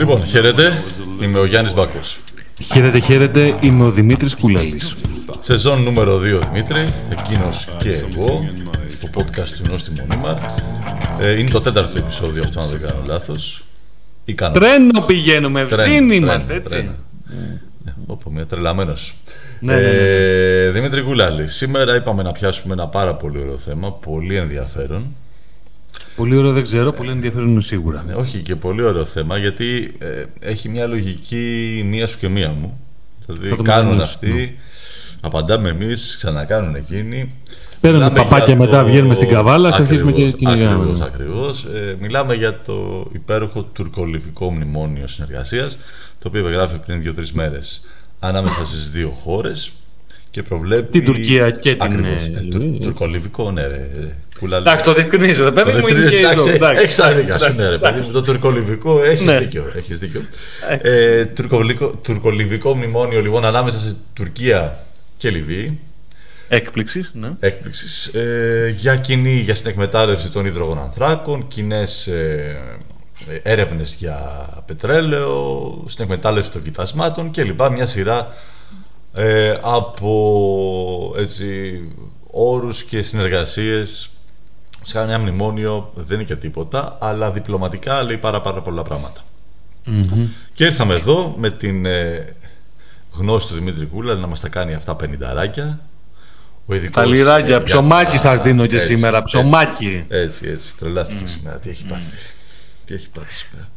Λοιπόν, χαίρετε. Είμαι ο Γιάννης Μπάκος. Χαίρετε, χαίρετε. Είμαι ο Δημήτρης Κουλέλης. Σεζόν νούμερο 2, Δημήτρη. Εκείνος και εγώ. Το podcast του Νόστη Μονίμαρ. Ε, είναι το τέταρτο επεισόδιο αυτό, αν δεν κάνω λάθος. Ή κάνω... Τρένο πηγαίνουμε, ευσύνη είμαστε, έτσι. Τρένο. Ναι, Όπω είμαι τρελαμένος. Ναι, ναι, ναι, ε, Δημήτρη Κουλάλη, σήμερα είπαμε να πιάσουμε ένα πάρα πολύ ωραίο θέμα, πολύ ενδιαφέρον. Πολύ ωραίο δεν ξέρω, πολύ ενδιαφέρον είναι σίγουρα. Ναι, όχι και πολύ ωραίο θέμα, γιατί ε, έχει μια λογική μία σου και μία μου. Δηλαδή κάνουν αυτοί, ναι. απαντάμε εμείς, ξανακάνουν εκείνοι. Παίρνουν παπάκια μετά, βγαίνουμε στην καβάλα, και αρχίζουμε και κυνηγάμε. Ακριβώς. Ε, μιλάμε για το υπέροχο τουρκολιβικό μνημόνιο συνεργασίας, το οποίο υπεγράφει πριν δύο-τρεις μέρες ανάμεσα στις δύο χώρες και προβλέπει. Την Τουρκία και την. Ακριβώς, ε, τουρκολιβικό, ναι, ρε. Εντάξει, το διευκρινίζω. Το παιδί μου είναι και εδώ. Έχει τα δικά σου, ναι, ρε παιδί Το τουρκολιβικό έχεις ναι. δίκιο. Έχεις δίκιο. ε, τουρκολιβικό μνημόνιο λοιπόν ανάμεσα σε Τουρκία και Λιβύη. Έκπληξης, ναι. Έκπληξης. Ε, για κοινή για στην εκμετάλλευση των υδρογονανθράκων, κοινές ε, έρευνες για πετρέλαιο, στην εκμετάλλευση των κοιτασμάτων κλπ. Μια σειρά ε, από έτσι, όρους και συνεργασίες σε ένα μνημόνιο δεν είναι και τίποτα, αλλά διπλωματικά λέει πάρα, πάρα πολλά Και ήρθαμε εδώ με την ε, γνώση του Δημήτρη Κούλα να μας τα κάνει αυτά πενινταράκια. Ο ειδικός, τα λιράκια, ψωμάκι σας δίνω και σήμερα, ψωμάκι. Έτσι, έτσι, τρελάθηκα σήμερα, τι έχει πάθει. Τι έχει πάθει σήμερα.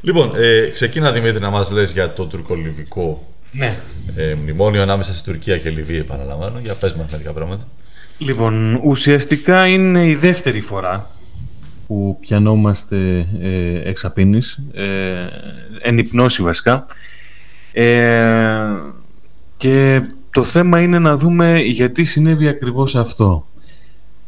Λοιπόν, ε, ξεκίνα Δημήτρη να μας λες για το τουρκολιβικό ναι. ε, μνημόνιο ανάμεσα στη Τουρκία και Λιβύη, επαναλαμβάνω. Για πες μας μερικά πράγματα. Λοιπόν, ουσιαστικά είναι η δεύτερη φορά που πιανόμαστε ε, εξαπίνης, ε, εν υπνώση βασικά. Ε, και το θέμα είναι να δούμε γιατί συνέβη ακριβώς αυτό.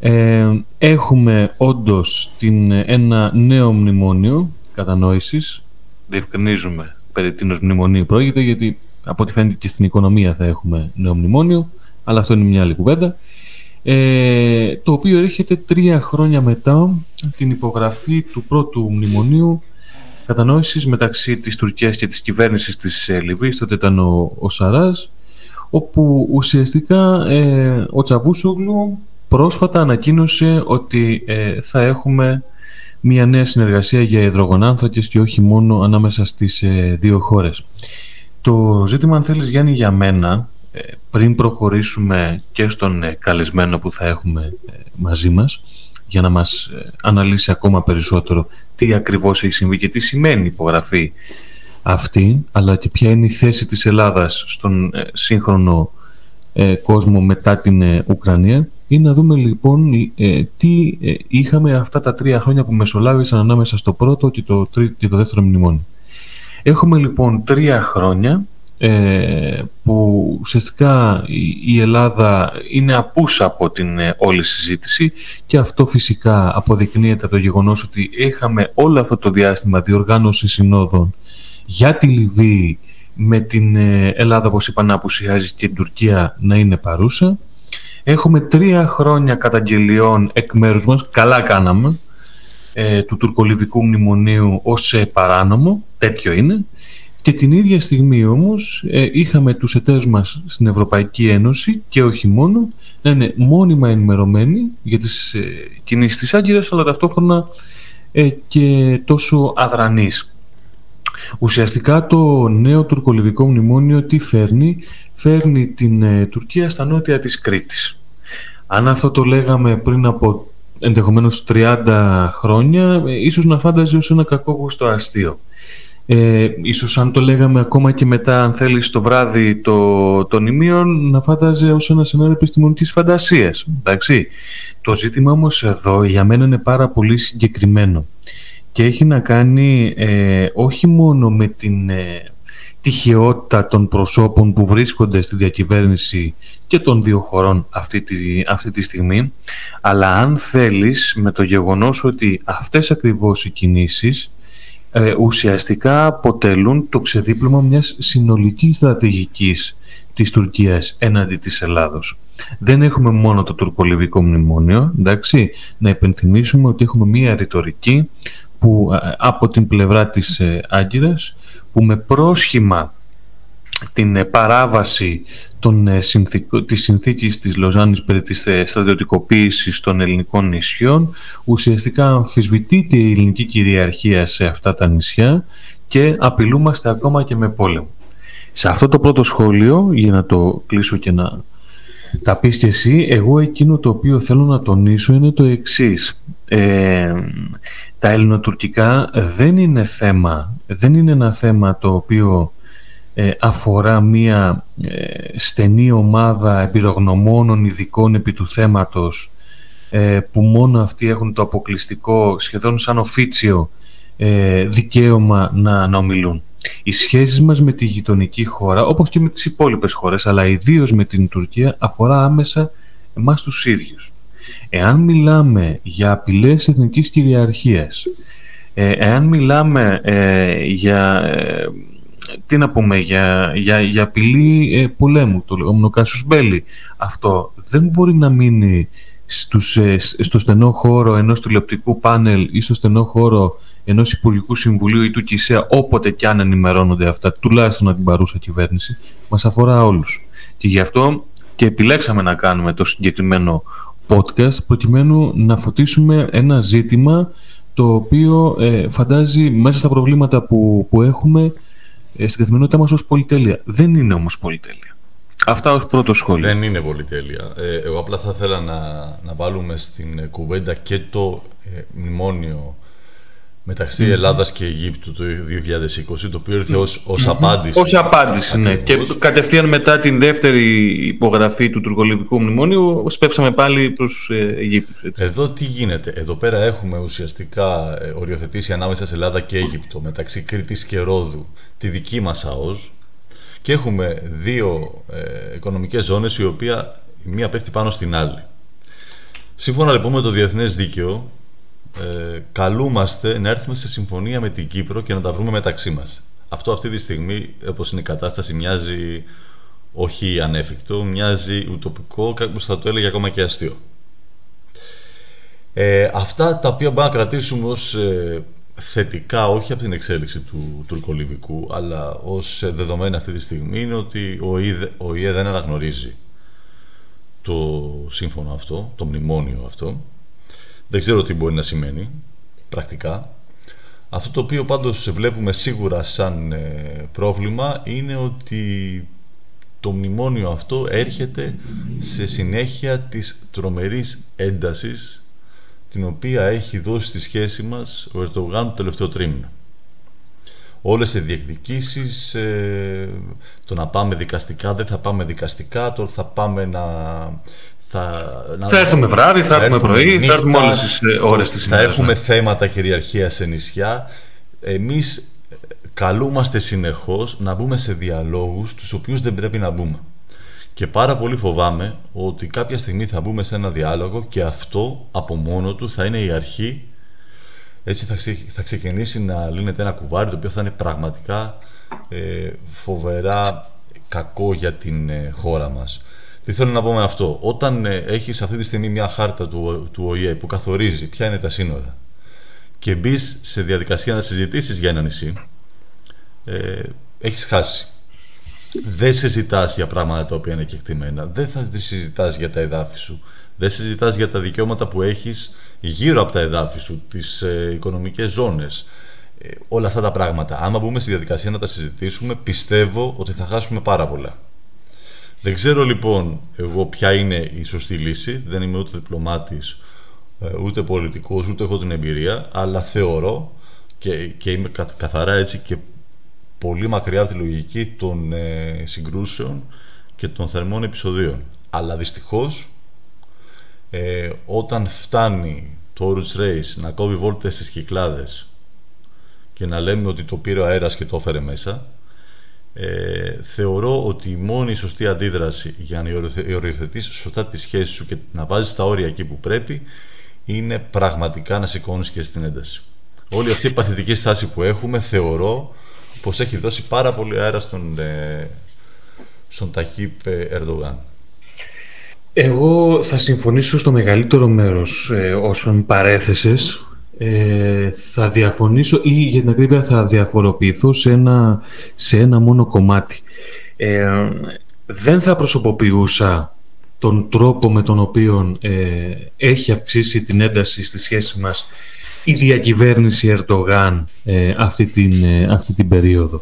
Ε, έχουμε όντως την, ένα νέο μνημόνιο κατανόησης. Διευκρινίζουμε περί τίνος μνημονίου πρόκειται, γιατί από ό,τι φαίνεται και στην οικονομία θα έχουμε νέο μνημόνιο, αλλά αυτό είναι μια άλλη κουβέντα. Ε, το οποίο έρχεται τρία χρόνια μετά την υπογραφή του πρώτου μνημονίου κατανόησης μεταξύ της Τουρκίας και της κυβέρνησης της ε, Λιβύης, τότε ήταν ο, ο Σαράζ, όπου ουσιαστικά ε, ο Τσαβούσογλου πρόσφατα ανακοίνωσε ότι ε, θα έχουμε μια νέα συνεργασία για υδρογονάνθρακες και όχι μόνο ανάμεσα στις ε, δύο χώρες. Το ζήτημα, αν θέλεις Γιάννη, για μένα, ε, πριν προχωρήσουμε και στον ε, καλεσμένο που θα έχουμε ε, μαζί μας, για να μας αναλύσει ακόμα περισσότερο τι ακριβώς έχει συμβεί και τι σημαίνει υπογραφή αυτή, αλλά και ποια είναι η θέση της Ελλάδας στον σύγχρονο κόσμο μετά την Ουκρανία, είναι να δούμε λοιπόν τι είχαμε αυτά τα τρία χρόνια που μεσολάβησαν ανάμεσα στο πρώτο και το, και το δεύτερο μνημόνιο. Έχουμε λοιπόν τρία χρόνια ε, που ουσιαστικά η Ελλάδα είναι απούσα από την ε, όλη συζήτηση και αυτό φυσικά αποδεικνύεται από το γεγονός ότι είχαμε όλο αυτό το διάστημα διοργάνωση συνόδων για τη Λιβύη με την ε, Ελλάδα όπως είπα να απουσιάζει και την Τουρκία να είναι παρούσα. Έχουμε τρία χρόνια καταγγελιών εκ μέρους μας, καλά κάναμε, ε, του τουρκολιβικού μνημονίου ως ε, παράνομο, τέτοιο είναι. Και την ίδια στιγμή όμως ε, είχαμε τους εταίρους μας στην Ευρωπαϊκή Ένωση και όχι μόνο να είναι μόνιμα ενημερωμένοι για τις ε, κινήσεις της Άγκυρας αλλά ταυτόχρονα ε, και τόσο αδρανείς. Ουσιαστικά το νέο τουρκολιβικό μνημόνιο τι φέρνει, φέρνει την ε, Τουρκία στα νότια της Κρήτης. Αν αυτό το λέγαμε πριν από ενδεχομένως 30 χρόνια, ε, ίσως να φάνταζε ως ένα κακό γουστό αστείο. Ε, ίσως αν το λέγαμε ακόμα και μετά, αν θέλεις, το βράδυ το, των ημείων, να φάνταζε ως ένα σενάριο επιστημονικής φαντασίας. Εντάξει. Το ζήτημα όμως εδώ για μένα είναι πάρα πολύ συγκεκριμένο και έχει να κάνει ε, όχι μόνο με την ε, τυχαιότητα των προσώπων που βρίσκονται στη διακυβέρνηση και των δύο χωρών αυτή τη, αυτή τη στιγμή, αλλά αν θέλεις με το γεγονός ότι αυτές ακριβώς οι κινήσεις ε, ουσιαστικά αποτελούν το ξεδίπλωμα μιας συνολικής στρατηγικής της Τουρκίας έναντι της Ελλάδος. Δεν έχουμε μόνο το τουρκολιβικό μνημόνιο, εντάξει, να υπενθυμίσουμε ότι έχουμε μια ρητορική που, από την πλευρά της Άγκυρας που με πρόσχημα την παράβαση των, συνθήκ, της συνθήκης της Λοζάνης περί της στρατιωτικοποίησης των ελληνικών νησιών ουσιαστικά αμφισβητείται η ελληνική κυριαρχία σε αυτά τα νησιά και απειλούμαστε ακόμα και με πόλεμο. Σε αυτό το πρώτο σχόλιο, για να το κλείσω και να τα πεις και εσύ, εγώ εκείνο το οποίο θέλω να τονίσω είναι το εξής. Ε, τα ελληνοτουρκικά δεν είναι θέμα, δεν είναι ένα θέμα το οποίο ε, αφορά μία ε, στενή ομάδα εμπειρογνωμόνων ειδικών επί του θέματος ε, που μόνο αυτοί έχουν το αποκλειστικό, σχεδόν σαν οφίτσιο, δικαίωμα να, να ομιλούν. Οι σχέσεις μας με τη γειτονική χώρα, όπως και με τις υπόλοιπες χώρες, αλλά ιδίως με την Τουρκία, αφορά άμεσα εμάς τους ίδιους. Εάν μιλάμε για απειλές εθνικής κυριαρχίας, ε, εάν μιλάμε ε, για, ε, τι να πούμε, για, για, για απειλή ε, πολέμου, το λεγόμενο Κάσους Μπέλη, αυτό δεν μπορεί να μείνει στους, στο στενό χώρο ενός τηλεοπτικού πάνελ ή στο στενό χώρο ενός Υπουργικού Συμβουλίου ή του ΚΙΣΕΑ, όποτε και αν ενημερώνονται αυτά, τουλάχιστον από την παρούσα κυβέρνηση, μας αφορά όλους. Και γι' αυτό και επιλέξαμε να κάνουμε το συγκεκριμένο podcast, προκειμένου να φωτίσουμε ένα ζήτημα το οποίο ε, φαντάζει μέσα στα προβλήματα που, που έχουμε ε, στην καθημερινότητά μας ως πολυτέλεια. Δεν είναι όμως πολυτέλεια. Αυτά ως πρώτο σχόλιο. Δεν είναι πολυτέλεια. Ε, εγώ απλά θα ήθελα να, να βάλουμε στην κουβέντα και το ε, μνημόνιο μεταξύ mm. Ελλάδας και Αιγύπτου το 2020, το οποίο ήρθε ως, ως απάντηση. Ως απάντηση, ναι. Και κατευθείαν μετά την δεύτερη υπογραφή του τουρκολιβικού μνημόνιου, σπεύσαμε πάλι προς ε, Αιγύπτους. Έτσι. Εδώ τι γίνεται; Εδώ πέρα έχουμε ουσιαστικά ε, οριοθετήσει ανάμεσα σε Ελλάδα και Αίγυπτο, μεταξύ Κρήτης και Ρόδου, τη δική μας ΑΟΣ, και έχουμε δύο ε, οικονομικές ζώνες, η οποία η μία πέφτει πάνω στην άλλη. Σύμφωνα λοιπόν με το διεθνές δίκαιο, ε, καλούμαστε να έρθουμε σε συμφωνία με την Κύπρο και να τα βρούμε μεταξύ μας. Αυτό αυτή τη στιγμή, όπως είναι η κατάσταση, μοιάζει όχι ανέφικτο, μοιάζει ουτοπικό, κάποιος θα το έλεγε ακόμα και αστείο. Ε, αυτά τα οποία μπορούμε να κρατήσουμε ως ε, θετικά, όχι από την εξέλιξη του τουρκολιβικού, αλλά ως δεδομένα αυτή τη στιγμή, είναι ότι ο ΙΕ, ο ΙΕ δεν αναγνωρίζει το σύμφωνο αυτό, το μνημόνιο αυτό, δεν ξέρω τι μπορεί να σημαίνει πρακτικά. Αυτό το οποίο πάντως βλέπουμε σίγουρα σαν ε, πρόβλημα είναι ότι το μνημόνιο αυτό έρχεται σε συνέχεια της τρομερής έντασης την οποία έχει δώσει στη σχέση μας ο Ερτογάν το τελευταίο τρίμηνο. Όλες οι διεκδικήσεις, ε, το να πάμε δικαστικά, δεν θα πάμε δικαστικά, τώρα θα πάμε να θα, θα έρθουμε βράδυ, θα, θα έρθουμε πρωί, θα έρθουμε όλες τις ε, ώρες της ημέρας. Θα έχουμε ναι. θέματα κυριαρχίας σε νησιά. Εμείς ε, καλούμαστε συνεχώς να μπούμε σε διαλόγους τους οποίους δεν πρέπει να μπούμε. Και πάρα πολύ φοβάμαι ότι κάποια στιγμή θα μπούμε σε ένα διάλογο και αυτό από μόνο του θα είναι η αρχή έτσι θα, θα ξεκινήσει να λύνεται ένα κουβάρι το οποίο θα είναι πραγματικά ε, φοβερά κακό για την ε, χώρα μας. Τι θέλω να πω με αυτό. Όταν ε, έχεις αυτή τη στιγμή μια χάρτα του, του ΟΗΕ που καθορίζει ποια είναι τα σύνορα και μπεις σε διαδικασία να συζητήσεις για ένα νησί, ε, έχεις χάσει. Δεν συζητά για πράγματα τα οποία είναι κεκτημένα. Δεν θα συζητάς για τα εδάφη σου. Δεν συζητά για τα δικαιώματα που έχεις γύρω από τα εδάφη σου, τις ε, οικονομικές ζώνες. Ε, όλα αυτά τα πράγματα. Άμα μπούμε στη διαδικασία να τα συζητήσουμε, πιστεύω ότι θα χάσουμε πάρα πολλά. Δεν ξέρω λοιπόν εγώ ποια είναι η σωστή λύση. Δεν είμαι ούτε διπλωμάτης, ε, ούτε πολιτικός, ούτε έχω την εμπειρία, αλλά θεωρώ και, και είμαι καθαρά έτσι και πολύ μακριά από τη λογική των ε, συγκρούσεων και των θερμών επεισοδίων. Αλλά δυστυχώς ε, όταν φτάνει το Orange Race να κόβει βόλτες στις κυκλάδες και να λέμε ότι το πήρε ο αέρας και το έφερε μέσα ε, θεωρώ ότι η μόνη σωστή αντίδραση για να οριοθετήσει σωστά τη σχέση σου και να βάζεις τα όρια εκεί που πρέπει είναι πραγματικά να σηκώνεις και στην ένταση. Όλη αυτή η παθητική στάση που έχουμε θεωρώ πως έχει δώσει πάρα πολύ αέρα στον, ε, στον Ταχύπ Ερντογάν. Εγώ θα συμφωνήσω στο μεγαλύτερο μέρος ε, όσων παρέθεσες ε, θα διαφωνήσω ή για την ακρίβεια θα διαφοροποιηθώ σε ένα, σε ένα μόνο κομμάτι. Ε, δεν θα προσωποποιούσα τον τρόπο με τον οποίο ε, έχει αυξήσει την ένταση στη σχέση μας η διακυβέρνηση Ερντογάν ε, αυτή, την, ε, αυτή την περίοδο.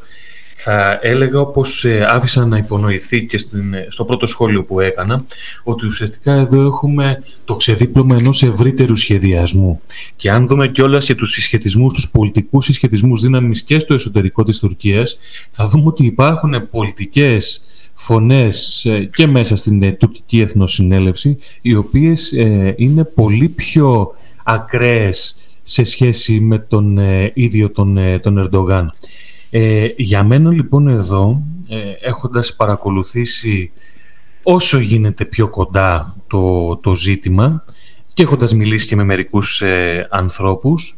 Θα έλεγα όπως ε, άφησα να υπονοηθεί και στην, στο πρώτο σχόλιο που έκανα ότι ουσιαστικά εδώ έχουμε το ξεδίπλωμα ενός ευρύτερου σχεδιασμού και αν δούμε κιόλας και τους συσχετισμούς, τους πολιτικούς συσχετισμούς δύναμης και στο εσωτερικό της Τουρκίας θα δούμε ότι υπάρχουν πολιτικές φωνές και μέσα στην τουρκική εθνοσυνέλευση οι οποίες είναι πολύ πιο ακραίες σε σχέση με τον ε, ίδιο τον, ε, τον Ερντογάν. Ε, για μένα λοιπόν εδώ, ε, έχοντας παρακολουθήσει όσο γίνεται πιο κοντά το, το ζήτημα και έχοντας μιλήσει και με μερικούς ε, ανθρώπους,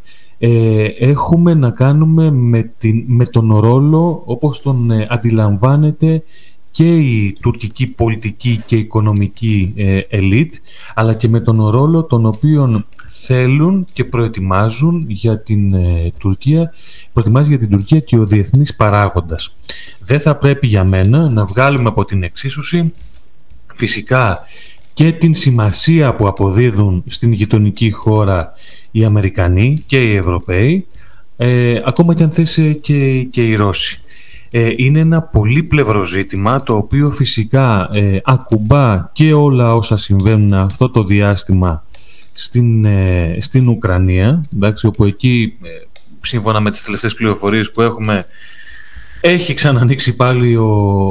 έχουμε να κάνουμε με, την, με τον ρόλο όπως τον αντιλαμβάνεται και η τουρκική πολιτική και οικονομική ελίτ, αλλά και με τον ρόλο τον οποίο θέλουν και προετοιμάζουν για την ε, Τουρκία, προετοιμάζει για την Τουρκία και ο διεθνής παράγοντας. Δεν θα πρέπει για μένα να βγάλουμε από την εξίσωση φυσικά και την σημασία που αποδίδουν στην γειτονική χώρα οι Αμερικανοί και οι Ευρωπαίοι, ε, ακόμα και αν θέσει και, και οι Ρώσοι. Ε, είναι ένα πολύπλευρο ζήτημα το οποίο φυσικά ε, ακουμπά και όλα όσα συμβαίνουν αυτό το διάστημα στην, ε, στην Ουκρανία, εντάξει, όπου εκεί, ε, σύμφωνα με τις τελευταίες πληροφορίες που έχουμε, έχει ξανανοίξει πάλι ο,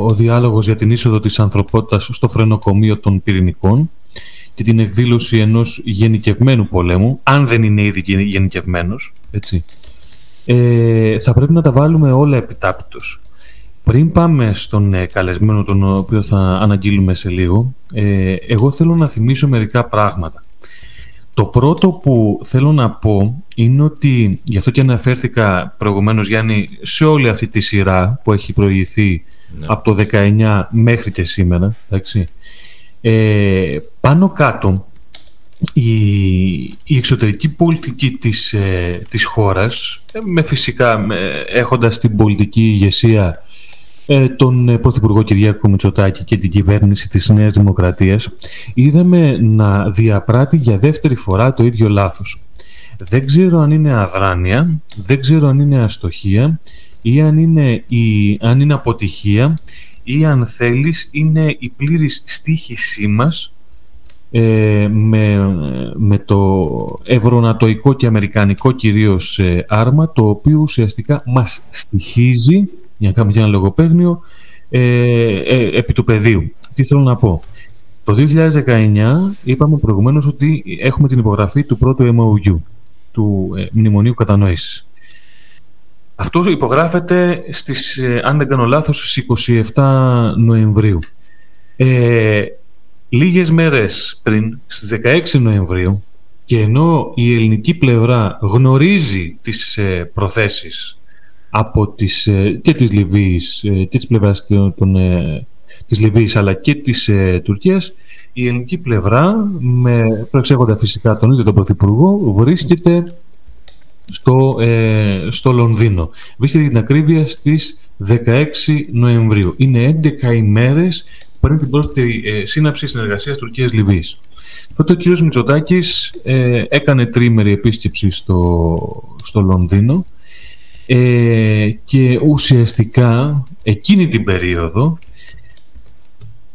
ο διάλογος για την είσοδο της ανθρωπότητας στο φρενοκομείο των πυρηνικών και την εκδήλωση ενός γενικευμένου πολέμου, αν δεν είναι ήδη γενικευμένος, έτσι. Ε, θα πρέπει να τα βάλουμε όλα επιτάπητος. Πριν πάμε στον ε, καλεσμένο τον οποίο θα αναγγείλουμε σε λίγο, ε, εγώ θέλω να θυμίσω μερικά πράγματα. Το πρώτο που θέλω να πω είναι ότι, γι' αυτό και αναφέρθηκα προηγουμένως Γιάννη, σε όλη αυτή τη σειρά που έχει προηγηθεί ναι. από το 19 μέχρι και σήμερα, εντάξει, ε, πάνω κάτω η, εξωτερική πολιτική της, ε, της χώρας, ε, με φυσικά με, έχοντας την πολιτική ηγεσία ε, τον ε, Πρωθυπουργό Κυριάκο Μητσοτάκη και την κυβέρνηση της Νέας Δημοκρατίας είδαμε να διαπράττει για δεύτερη φορά το ίδιο λάθος. Δεν ξέρω αν είναι αδράνεια, δεν ξέρω αν είναι αστοχία ή αν είναι, η, αν είναι αποτυχία ή αν θέλεις είναι η πλήρης στήχησή μας ε, με, με το ευρωνατοϊκό και αμερικανικό κυρίως ε, άρμα το οποίο ουσιαστικά μας στοιχίζει για να κάνουμε και ένα λογοπαίγνιο, ε, ε, επί του πεδίου. Τι θέλω να πω. Το 2019 είπαμε προηγουμένως ότι έχουμε την υπογραφή του πρώτου MOU, του ε, Μνημονίου Κατανόησης. Αυτό υπογράφεται στις, ε, αν δεν κάνω λάθος, στις 27 Νοεμβρίου. Ε, λίγες μέρες πριν, στις 16 Νοεμβρίου, και ενώ η ελληνική πλευρά γνωρίζει τις ε, προθέσεις από τις, ε, και της Λιβύης ε, και της πλευράς των, ε, της Λιβύης αλλά και της Τουρκίας η ελληνική πλευρά με προεξέχοντα φυσικά τον ίδιο τον Πρωθυπουργό βρίσκεται στο, στο Λονδίνο. Βρίσκεται την ακρίβεια στις 16 Νοεμβρίου. Είναι 11 ημέρες πριν την πρώτη ε, σύναψη συνεργασίας Τουρκίας-Λιβύης. Τότε ο κ. Μητσοτάκης έκανε τρίμερη επίσκεψη στο, στο Λονδίνο ε, και ουσιαστικά εκείνη την περίοδο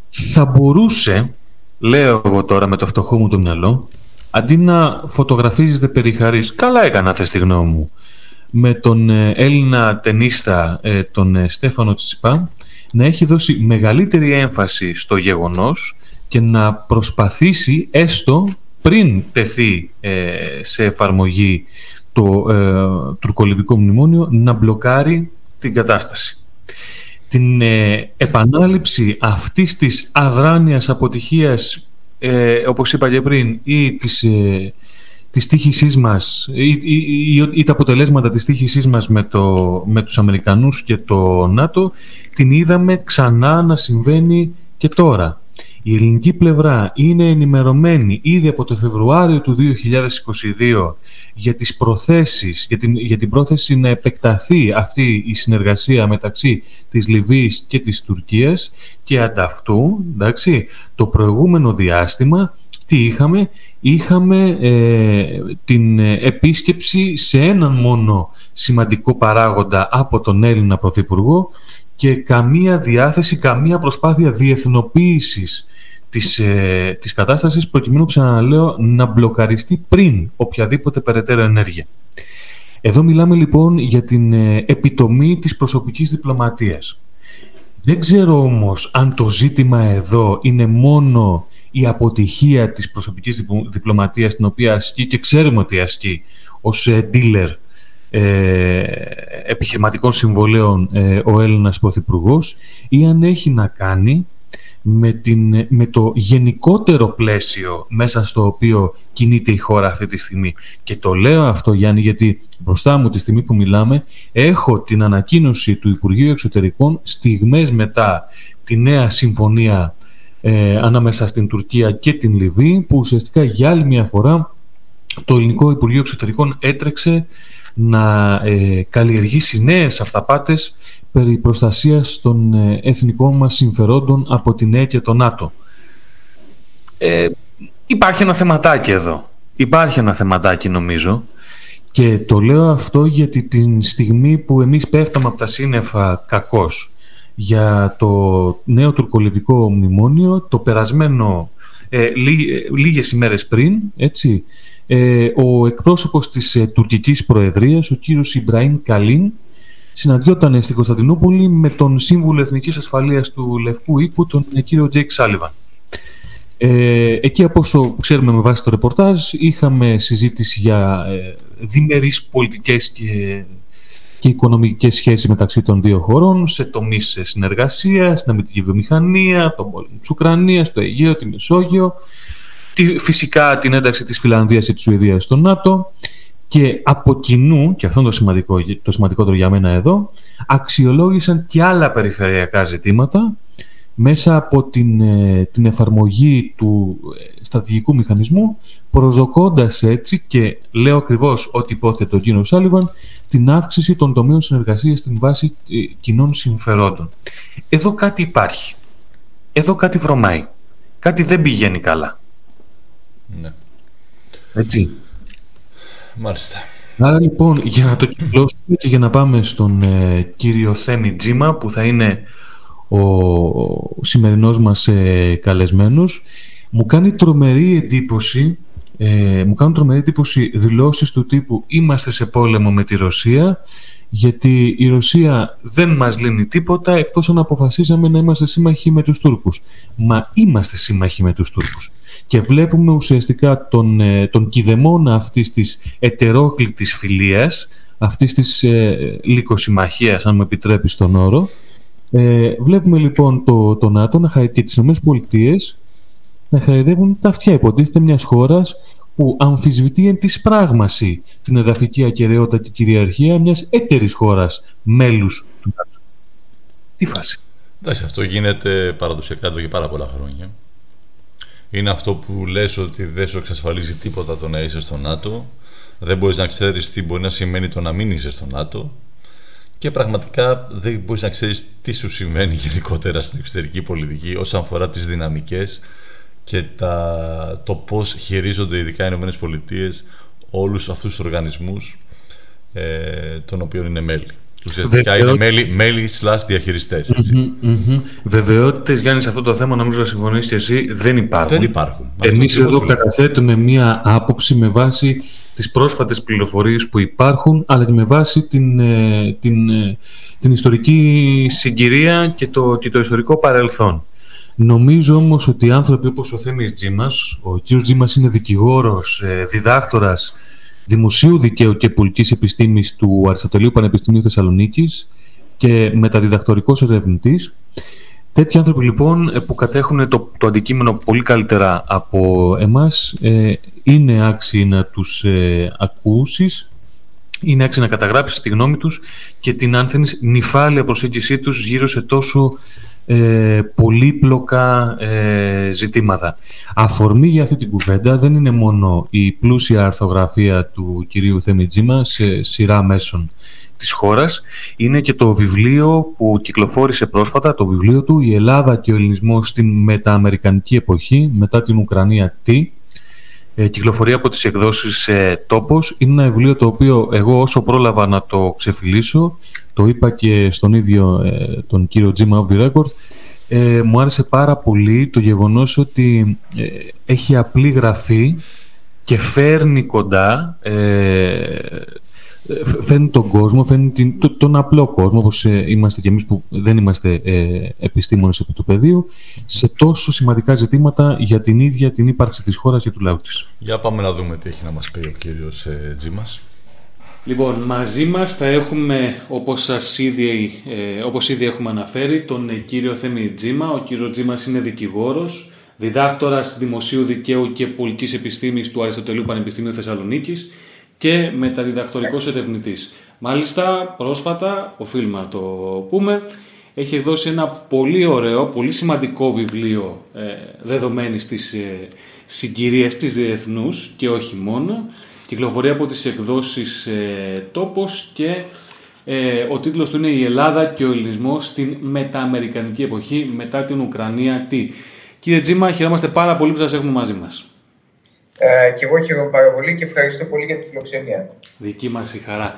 θα μπορούσε, λέω εγώ τώρα με το φτωχό μου το μυαλό, αντί να φωτογραφίζεται περιχαρής, καλά έκανα θες τη γνώμη μου, με τον ε, Έλληνα ταινίστα ε, τον ε, Στέφανο Τσιπά, να έχει δώσει μεγαλύτερη έμφαση στο γεγονός και να προσπαθήσει έστω πριν τεθεί σε εφαρμογή το ε, τουρκολιβικό μνημόνιο να μπλοκάρει την κατάσταση. Την ε, επανάληψη αυτής της αδράνειας αποτυχίας, ε, όπως είπα και πριν, ή της, ε, της τύχησής μας, ή, ή, ή, τα αποτελέσματα της τύχησής μας με, το, με τους Αμερικανούς και το ΝΑΤΟ, την είδαμε ξανά να συμβαίνει και τώρα. Η ελληνική πλευρά είναι ενημερωμένη ήδη από το Φεβρουάριο του 2022 για τις προθέσεις, για την, για την πρόθεση να επεκταθεί αυτή η συνεργασία μεταξύ της Λιβύης και της Τουρκίας και ανταυτού, εντάξει, το προηγούμενο διάστημα τι είχαμε, είχαμε ε, την επίσκεψη σε έναν μόνο σημαντικό παράγοντα από τον Έλληνα Πρωθυπουργό και καμία διάθεση, καμία προσπάθεια διεθνοποίησης της, ε, της κατάστασης προκειμένου, ξαναλέω, να μπλοκαριστεί πριν οποιαδήποτε περαιτέρω ενέργεια. Εδώ μιλάμε λοιπόν για την ε, επιτομή της προσωπικής διπλωματίας. Δεν ξέρω όμως αν το ζήτημα εδώ είναι μόνο η αποτυχία της προσωπικής διπλωματίας την οποία ασκεί και ξέρουμε ότι ασκεί ως ε, dealer ε, επιχειρηματικών συμβολέων ε, ο Έλληνας Πρωθυπουργός ή αν έχει να κάνει με, την, με το γενικότερο πλαίσιο μέσα στο οποίο κινείται η χώρα αυτή τη στιγμή. Και το λέω αυτό Γιάννη γιατί μπροστά μου τη στιγμή που μιλάμε έχω την ανακοίνωση του Υπουργείου Εξωτερικών στιγμές μετά τη νέα συμφωνία ε, ανάμεσα στην Τουρκία και την Λιβύη που ουσιαστικά για άλλη μια φορά το ελληνικό Υπουργείο Εξωτερικών έτρεξε να ε, καλλιεργήσει νέες αυταπάτες περί προστασίας των ε, εθνικών μας συμφερόντων από την ΕΕ και το ΝΑΤΟ. Ε, υπάρχει ένα θεματάκι εδώ. Υπάρχει ένα θεματάκι νομίζω. Και το λέω αυτό γιατί την στιγμή που εμείς πέφταμε από τα σύννεφα κακός για το νέο τουρκολιβικό μνημόνιο, το περασμένο ε, λί, ε, λίγες ημέρες πριν, έτσι, ε, ο εκπρόσωπος της ε, τουρκικής προεδρίας, ο κύριος Ιμπραήμ Καλίν, συναντιόταν στην Κωνσταντινούπολη με τον Σύμβουλο Εθνικής Ασφαλείας του Λευκού Οίκου, τον ε, κύριο Τζέικ Σάλιβαν. Ε, εκεί από όσο ξέρουμε με βάση το ρεπορτάζ είχαμε συζήτηση για ε, διμερείς πολιτικές και, και οικονομικές σχέσεις μεταξύ των δύο χωρών σε τομείς συνεργασίας, στην αμυντική βιομηχανία, τον πόλεμο της Ουκρανίας, το Αιγαίο, τη Μεσόγειο τη, φυσικά την ένταξη της Φιλανδίας και της Σουηδίας στο ΝΑΤΟ και από κοινού, και αυτό είναι το, σημαντικό, το σημαντικότερο για μένα εδώ, αξιολόγησαν και άλλα περιφερειακά ζητήματα μέσα από την, ε, την εφαρμογή του ε, στρατηγικού μηχανισμού, προσδοκώντας έτσι, και λέω ακριβώς ότι υπόθετο ο κ. Σάλιβαν, την αύξηση των τομέων συνεργασίας στην βάση ε, κοινών συμφερόντων. Εδώ κάτι υπάρχει. Εδώ κάτι βρωμάει. Κάτι δεν πηγαίνει καλά. Ναι. Έτσι. Μάλιστα. Άρα λοιπόν, για να το κυκλώσουμε και για να πάμε στον ε, κύριο Θέμη Τζίμα, που θα είναι ο σημερινός μας ε, καλεσμένος, μου κάνει τρομερή εντύπωση ε, μου κάνουν τρομερή εντύπωση δηλώσεις του τύπου «Είμαστε σε πόλεμο με τη Ρωσία», γιατί η Ρωσία δεν μας λύνει τίποτα εκτός αν αποφασίσαμε να είμαστε σύμμαχοι με τους Τούρκους. Μα είμαστε σύμμαχοι με τους Τούρκους. Και βλέπουμε ουσιαστικά τον, ε, τον κηδεμόνα αυτής της ετερόκλητης φιλίας, αυτής της ε, λυκοσυμμαχίας, αν με επιτρέπεις τον όρο, ε, βλέπουμε λοιπόν το, το ΝΑΤΟ να, και τις ΗΠΑ να χαριδεύουν τα αυτιά υποτίθεται μιας χώρας που αμφισβητεί εν της πράγμαση την εδαφική ακαιρεότητα και κυριαρχία μιας έτερης χώρας μέλους του ΝΑΤΟ. Τι φάση. Εντάξει, αυτό γίνεται παραδοσιακά εδώ και πάρα πολλά χρόνια. Είναι αυτό που λες ότι δεν σου εξασφαλίζει τίποτα το να είσαι στο ΝΑΤΟ. Δεν μπορείς να ξέρεις τι μπορεί να σημαίνει το να μην είσαι στο ΝΑΤΟ. Και πραγματικά δεν μπορείς να ξέρεις τι σου σημαίνει γενικότερα στην εξωτερική πολιτική όσον αφορά τις δυναμικές και τα, το πώς χειρίζονται ειδικά οι Ηνωμένες Πολιτείες όλους αυτούς τους οργανισμούς ε, των οποίων είναι μέλη. Ουσιαστικά είναι μέλη, μέλη slash διαχειριστές. Βεβαιότητες, Γιάννης, σε αυτό το θέμα νομίζω να συμφωνείς και εσύ, δεν υπάρχουν. Δεν υπάρχουν. Εμείς εδώ καταθέτουμε μία άποψη με βάση τις πρόσφατες πληροφορίες που υπάρχουν, αλλά και με βάση την, ε, την, ε, την ιστορική συγκυρία και το, και το ιστορικό παρελθόν. Νομίζω όμως ότι οι άνθρωποι όπως ο Θέμης Τζίμας, ο κ. Τζίμας είναι δικηγόρος, ε, διδάκτορας δημοσίου δικαίου και πολιτικής επιστήμης του Αριστοτελείου Πανεπιστημίου Θεσσαλονίκης και μεταδιδακτορικός ερευνητής. Τέτοιοι άνθρωποι λοιπόν ε, που κατέχουν το, το αντικείμενο πολύ καλύτερα από εμάς ε, είναι άξιοι να τους ε, ακούσεις, είναι άξιοι να καταγράψεις τη γνώμη τους και την άνθενης νυφάλια προσέγγιση τους γύρω σε τόσο ε, πολύπλοκα ε, ζητήματα. Αφορμή για αυτή την κουβέντα δεν είναι μόνο η πλούσια αρθογραφία του κυρίου Θεμιτζήμα σε σειρά μέσων της χώρας, είναι και το βιβλίο που κυκλοφόρησε πρόσφατα, το βιβλίο του «Η Ελλάδα και ο Ελληνισμός στην μετααμερικανική εποχή, μετά την Ουκρανία τι», ε, κυκλοφορεί από τις εκδόσεις ε, «Τόπος». Είναι ένα βιβλίο το οποίο εγώ όσο πρόλαβα να το ξεφυλίσω, το είπα και στον ίδιο ε, τον κύριο Jim of the Record, ε, μου άρεσε πάρα πολύ το γεγονός ότι ε, έχει απλή γραφή και φέρνει κοντά φέρνει τον κόσμο, φέρνει την, τον απλό κόσμο, όπως ε, είμαστε και εμείς που δεν είμαστε ε, επιστήμονες επί του πεδίου, σε τόσο σημαντικά ζητήματα για την ίδια την ύπαρξη της χώρας και του λαού της. Για πάμε να δούμε τι έχει να μας πει ο κύριος ε, Τζίμας. Λοιπόν, μαζί μας θα έχουμε, όπως, σας ήδη, ε, όπως ήδη έχουμε αναφέρει, τον ε, κύριο Θέμη Τζίμα. Ο κύριος Τζίμας είναι δικηγόρος, διδάκτορας Δημοσίου Δικαίου και Πολιτικής Επιστήμης του Αριστοτελείου Πανεπιστημίου Θεσσαλονίκης και μεταδιδακτορικός ερευνητής. Μάλιστα, πρόσφατα, οφείλουμε να το πούμε, έχει δώσει ένα πολύ ωραίο, πολύ σημαντικό βιβλίο ε, δεδομένης της ε, συγκυρίας της διεθνούς και όχι μόνο. Κυκλοφορεί από τις εκδόσεις ε, Τόπος και ε, ο τίτλος του είναι «Η Ελλάδα και ο Ελληνισμός στην μετααμερικανική εποχή μετά την Ουκρανία τι». Κύριε Τζίμα, χαιρόμαστε πάρα πολύ που σας έχουμε μαζί μας. Ε, και εγώ χαίρομαι πάρα πολύ και ευχαριστώ πολύ για τη φιλοξενία. Δική μας η χαρά.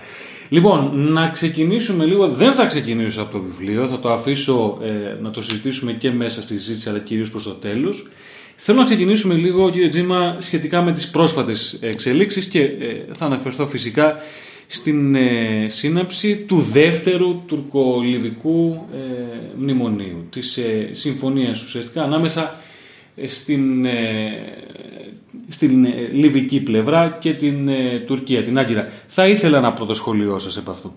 Λοιπόν, να ξεκινήσουμε λίγο. Δεν θα ξεκινήσω από το βιβλίο, θα το αφήσω ε, να το συζητήσουμε και μέσα στη συζήτηση, αλλά κυρίως προς το τέλος. Θέλω να ξεκινήσουμε λίγο, κύριε Τζίμα, σχετικά με τις πρόσφατες εξελίξεις και ε, θα αναφερθώ φυσικά στην ε, σύναψη του δεύτερου τουρκολιβικού ε, μνημονίου, της ε, συμφωνίας ουσιαστικά ανάμεσα στην, στην λιβική πλευρά και την Τουρκία, την Άγκυρα. Θα ήθελα να πρώτο σχολείο σας επ' αυτού.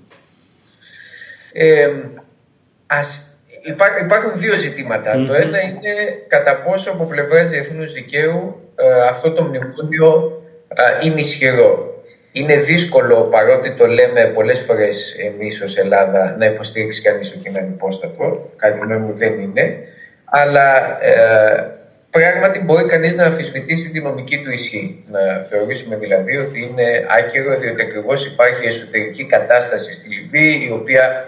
υπάρχουν δύο Το ένα είναι κατά πόσο από πλευράς διεθνούς δικαίου αυτό το μνημόνιο είναι ισχυρό. Είναι δύσκολο, παρότι το λέμε πολλές φορές εμείς ως Ελλάδα, να υποστηρίξει κανείς ότι είναι ανυπόστατο. Κάτι μου δεν είναι. Αλλά ε, πράγματι μπορεί κανείς να αμφισβητήσει τη νομική του ισχύ. Να θεωρήσουμε δηλαδή ότι είναι άκυρο, διότι ακριβώς υπάρχει εσωτερική κατάσταση στη Λιβύη, η οποία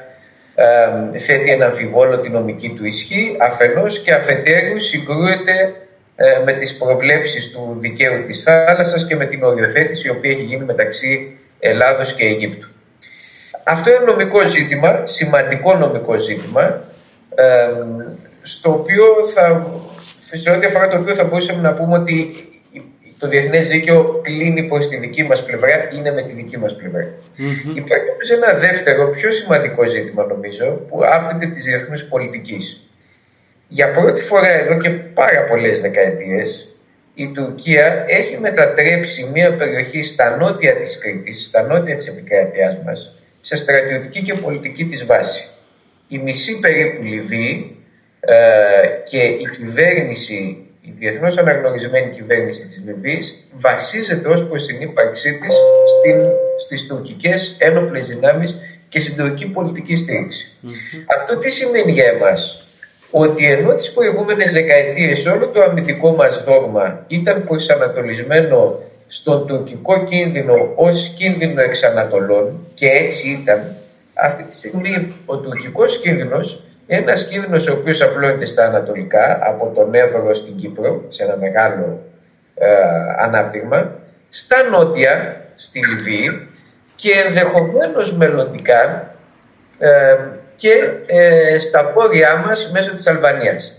ε, θέτει ένα αμφιβόλο τη νομική του ισχύ, αφενός και αφετέρου συγκρούεται ε, με τις προβλέψεις του δικαίου της θάλασσας και με την οριοθέτηση η οποία έχει γίνει μεταξύ Ελλάδος και Αιγύπτου. Αυτό είναι νομικό ζήτημα, σημαντικό νομικό ζήτημα, στο οποίο θα, σε ό,τι αφορά το οποίο θα μπορούσαμε να πούμε ότι το διεθνές δίκαιο κλείνει προς τη δική μας πλευρά, είναι με τη δική μας πλευρά. Mm-hmm. Υπάρχει όμως ένα δεύτερο, πιο σημαντικό ζήτημα νομίζω, που άπτεται της διεθνούς πολιτικής. Για πρώτη φορά εδώ και πάρα πολλές δεκαετίες η Τουρκία έχει μετατρέψει μια περιοχή στα νότια της Κρήτης, στα νότια της επικράτειάς μας, σε στρατιωτική και πολιτική της βάση. Η μισή περίπου Λιβύη ε, και η κυβέρνηση, η διεθνώς αναγνωρισμένη κυβέρνηση της Λιβύης βασίζεται ως προς την ύπαρξή της στην, στις τουρκικές ένοπλες δυνάμεις και στην τουρκική πολιτική Αυτό τι σημαίνει για εμάς; Ότι ενώ τις προηγούμενες δεκαετίες όλο το αμυντικό μας δόγμα ήταν προσανατολισμένο στον τουρκικό κίνδυνο ως κίνδυνο εξανατολών και έτσι ήταν, αυτή τη στιγμή ο τουρκικός κίνδυνος ένας κίνδυνος ο οποίος απλώνεται στα ανατολικά από τον Εύρο στην Κύπρο σε ένα μεγάλο ε, ανάπτυγμα, στα νότια στη Λιβύη και ενδεχομένως μελλοντικά ε, και ε, στα πόρια μας μέσω της Αλβανίας.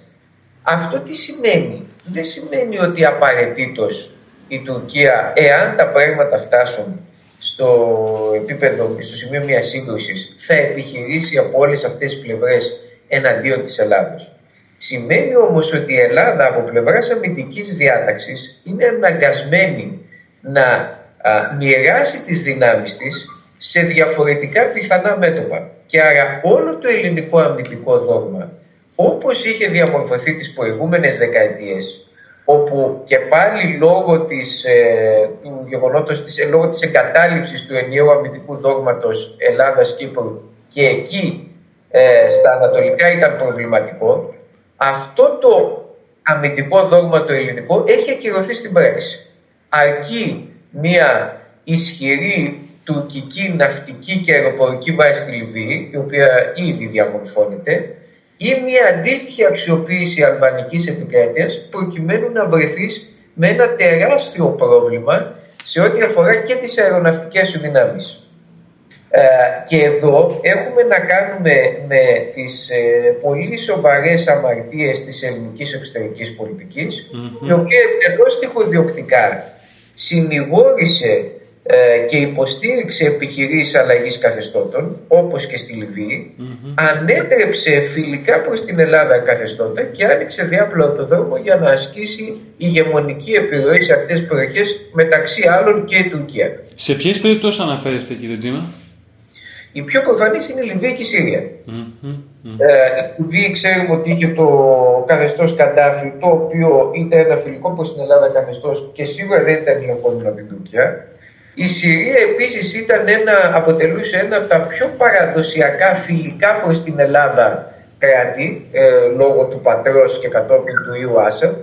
Αυτό τι σημαίνει; Δεν σημαίνει ότι απαραίτητος η Τουρκία, εάν τα πράγματα φτάσουν στο επίπεδο, στο σημείο μιας σύγκρουσης, θα επιχειρήσει από όλες αυτές τις πλευρές εναντίον της Ελλάδος. Σημαίνει όμως ότι η Ελλάδα από πλευράς αμυντικής διάταξης είναι αναγκασμένη να α, μοιράσει τις δυνάμεις της σε διαφορετικά πιθανά μέτωπα. Και άρα όλο το ελληνικό αμυντικό δόγμα, όπως είχε διαμορφωθεί τις προηγούμενες δεκαετίες, όπου και πάλι λόγω της, ε, του γεγονότος, της, ε, λόγω της εγκατάλειψης του ενιαίου αμυντικού δόγματος Ελλάδας-Κύπρου και εκεί ε, στα ανατολικά ήταν προβληματικό, αυτό το αμυντικό δόγμα το ελληνικό έχει ακυρωθεί στην πράξη. Αρκεί μια ισχυρή τουρκική ναυτική και αεροπορική βάση στη Λιβύη, η οποία ήδη διαμορφώνεται, ή μια αντίστοιχη αξιοποίηση αλβανικής επικράτειας προκειμένου να βρεθείς με ένα τεράστιο πρόβλημα σε ό,τι αφορά και τις αεροναυτικές σου δυνάμεις. Ε, και εδώ έχουμε να κάνουμε με τις ε, πολύ σοβαρές αμαρτίες της ελληνικής εξωτερικής πολιτικής, mm-hmm. η οποία εντελώς τυχοδιοκτικά συνηγόρησε ε, και υποστήριξε επιχειρήσεις αλλαγής καθεστώτων, όπως και στη Λιβύη, ανέτρεψε φιλικά προς την Ελλάδα καθεστώτα και άνοιξε διάπλο το δρόμο για να ασκήσει ηγεμονική επιρροή σε αυτές τις περιοχές, μεταξύ άλλων και η Τουρκία. Σε ποιες περιπτώσεις αναφέρεστε κύριε Τζίμα; Η πιο προφανής είναι η Λιβύη και η Συρία. Ε, η Λιβύη ξέρουμε ότι είχε το καθεστώς Καντάφη, το οποίο ήταν ένα φιλικό προ την Ελλάδα καθεστώς και σίγουρα δεν ήταν γεωκόμενο από την Τουρκία. Η Συρία επίσης ήταν ένα, αποτελούσε ένα από τα πιο παραδοσιακά φιλικά προς την Ελλάδα κράτη, ε, λόγω του πατρός και κατόπιν του Ιου Άσαντ.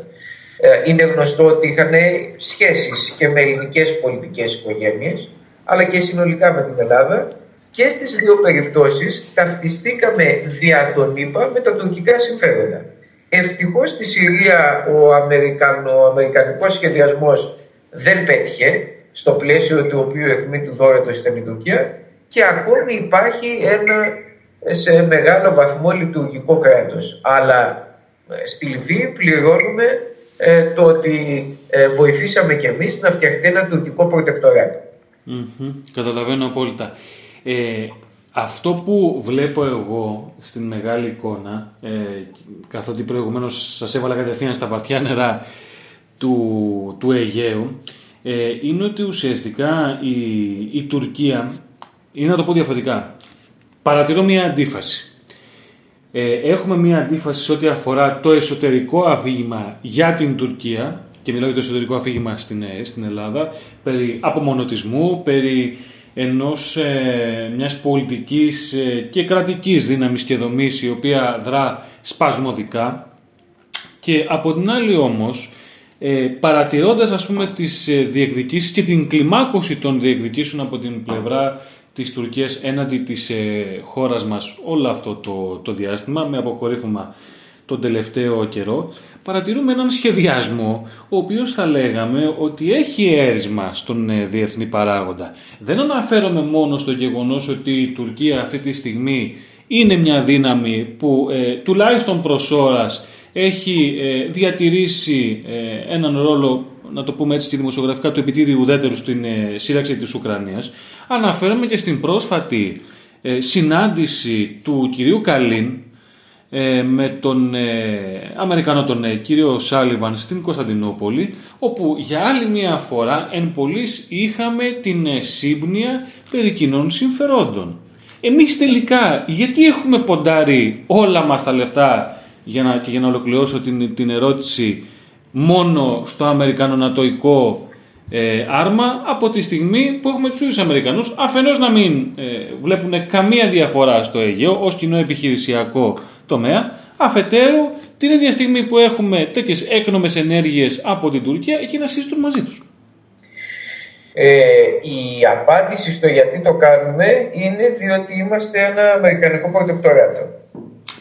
Ε, είναι γνωστό ότι είχαν σχέσεις και με ελληνικές πολιτικές οικογένειες, αλλά και συνολικά με την Ελλάδα. Και στις δύο περιπτώσεις ταυτιστήκαμε δια τον ΗΠΑ με τα τουρκικά συμφέροντα. Ευτυχώς στη Συρία ο Αμερικανο, αμερικανικός σχεδιασμός δεν πέτυχε στο πλαίσιο του οποίου εχμή του δόρετο στην Τουρκία και ακόμη υπάρχει ένα σε μεγάλο βαθμό λειτουργικό κράτος. Αλλά ε, στη Λιβύη πληρώνουμε ε, το ότι ε, βοηθήσαμε κι εμείς να φτιαχτεί ένα τουρκικό προτεκτοράτο. Mm-hmm. Καταλαβαίνω απόλυτα. Ε, αυτό που βλέπω εγώ στην μεγάλη εικόνα, ε, καθότι προηγουμένως σας έβαλα κατευθείαν στα βαθιά νερά του, του Αιγαίου, ε, είναι ότι ουσιαστικά η, η Τουρκία, είναι να το πω διαφορετικά, παρατηρώ μια αντίφαση. Ε, έχουμε μια αντίφαση σε ό,τι αφορά το εσωτερικό αφήγημα για την Τουρκία και μιλάω για το εσωτερικό αφήγημα στην, ε, στην Ελλάδα περί απομονωτισμού, περί ενός ε, μιας πολιτικής ε, και κρατικής δύναμης και δομής η οποία δρά σπασμωδικά. Και από την άλλη όμως ε, παρατηρώντας ας πούμε τις ε, διεκδικήσεις και την κλιμάκωση των διεκδικήσεων από την πλευρά της Τουρκίας έναντι της ε, χώρας μας όλο αυτό το, το διάστημα με αποκορύφωμα τον τελευταίο καιρό παρατηρούμε έναν σχεδιασμό ο οποίος θα λέγαμε ότι έχει έρισμα στον ε, διεθνή παράγοντα. Δεν αναφέρομαι μόνο στο γεγονός ότι η Τουρκία αυτή τη στιγμή είναι μια δύναμη που ε, τουλάχιστον προς ώρας έχει ε, διατηρήσει ε, έναν ρόλο, να το πούμε έτσι και δημοσιογραφικά, του επιτίδιου ουδέτερου στην ε, σύραξη της Ουκρανίας. Αναφέρομαι και στην πρόσφατη συνάντηση του κυρίου Καλίν με τον Αμερικανό τον κύριο Σάλιβαν στην Κωνσταντινούπολη όπου για άλλη μια φορά εν πολλής είχαμε την σύμπνοια περί κοινών συμφερόντων. Εμείς τελικά γιατί έχουμε ποντάρει όλα μας τα λεφτά για να, και για να ολοκληρώσω την, την ερώτηση μόνο στο αμερικανονατοϊκό ε, άρμα από τη στιγμή που έχουμε τους ίδιους Αμερικανούς αφενός να μην ε, βλέπουν καμία διαφορά στο Αιγαίο ως κοινό επιχειρησιακό τομέα αφετέρου την ίδια στιγμή που έχουμε τέτοιες έκνομες ενέργειες από την Τουρκία εκεί να συζητούν μαζί τους. Ε, η απάντηση στο γιατί το κάνουμε είναι διότι είμαστε ένα αμερικανικό προτεκτοράτο.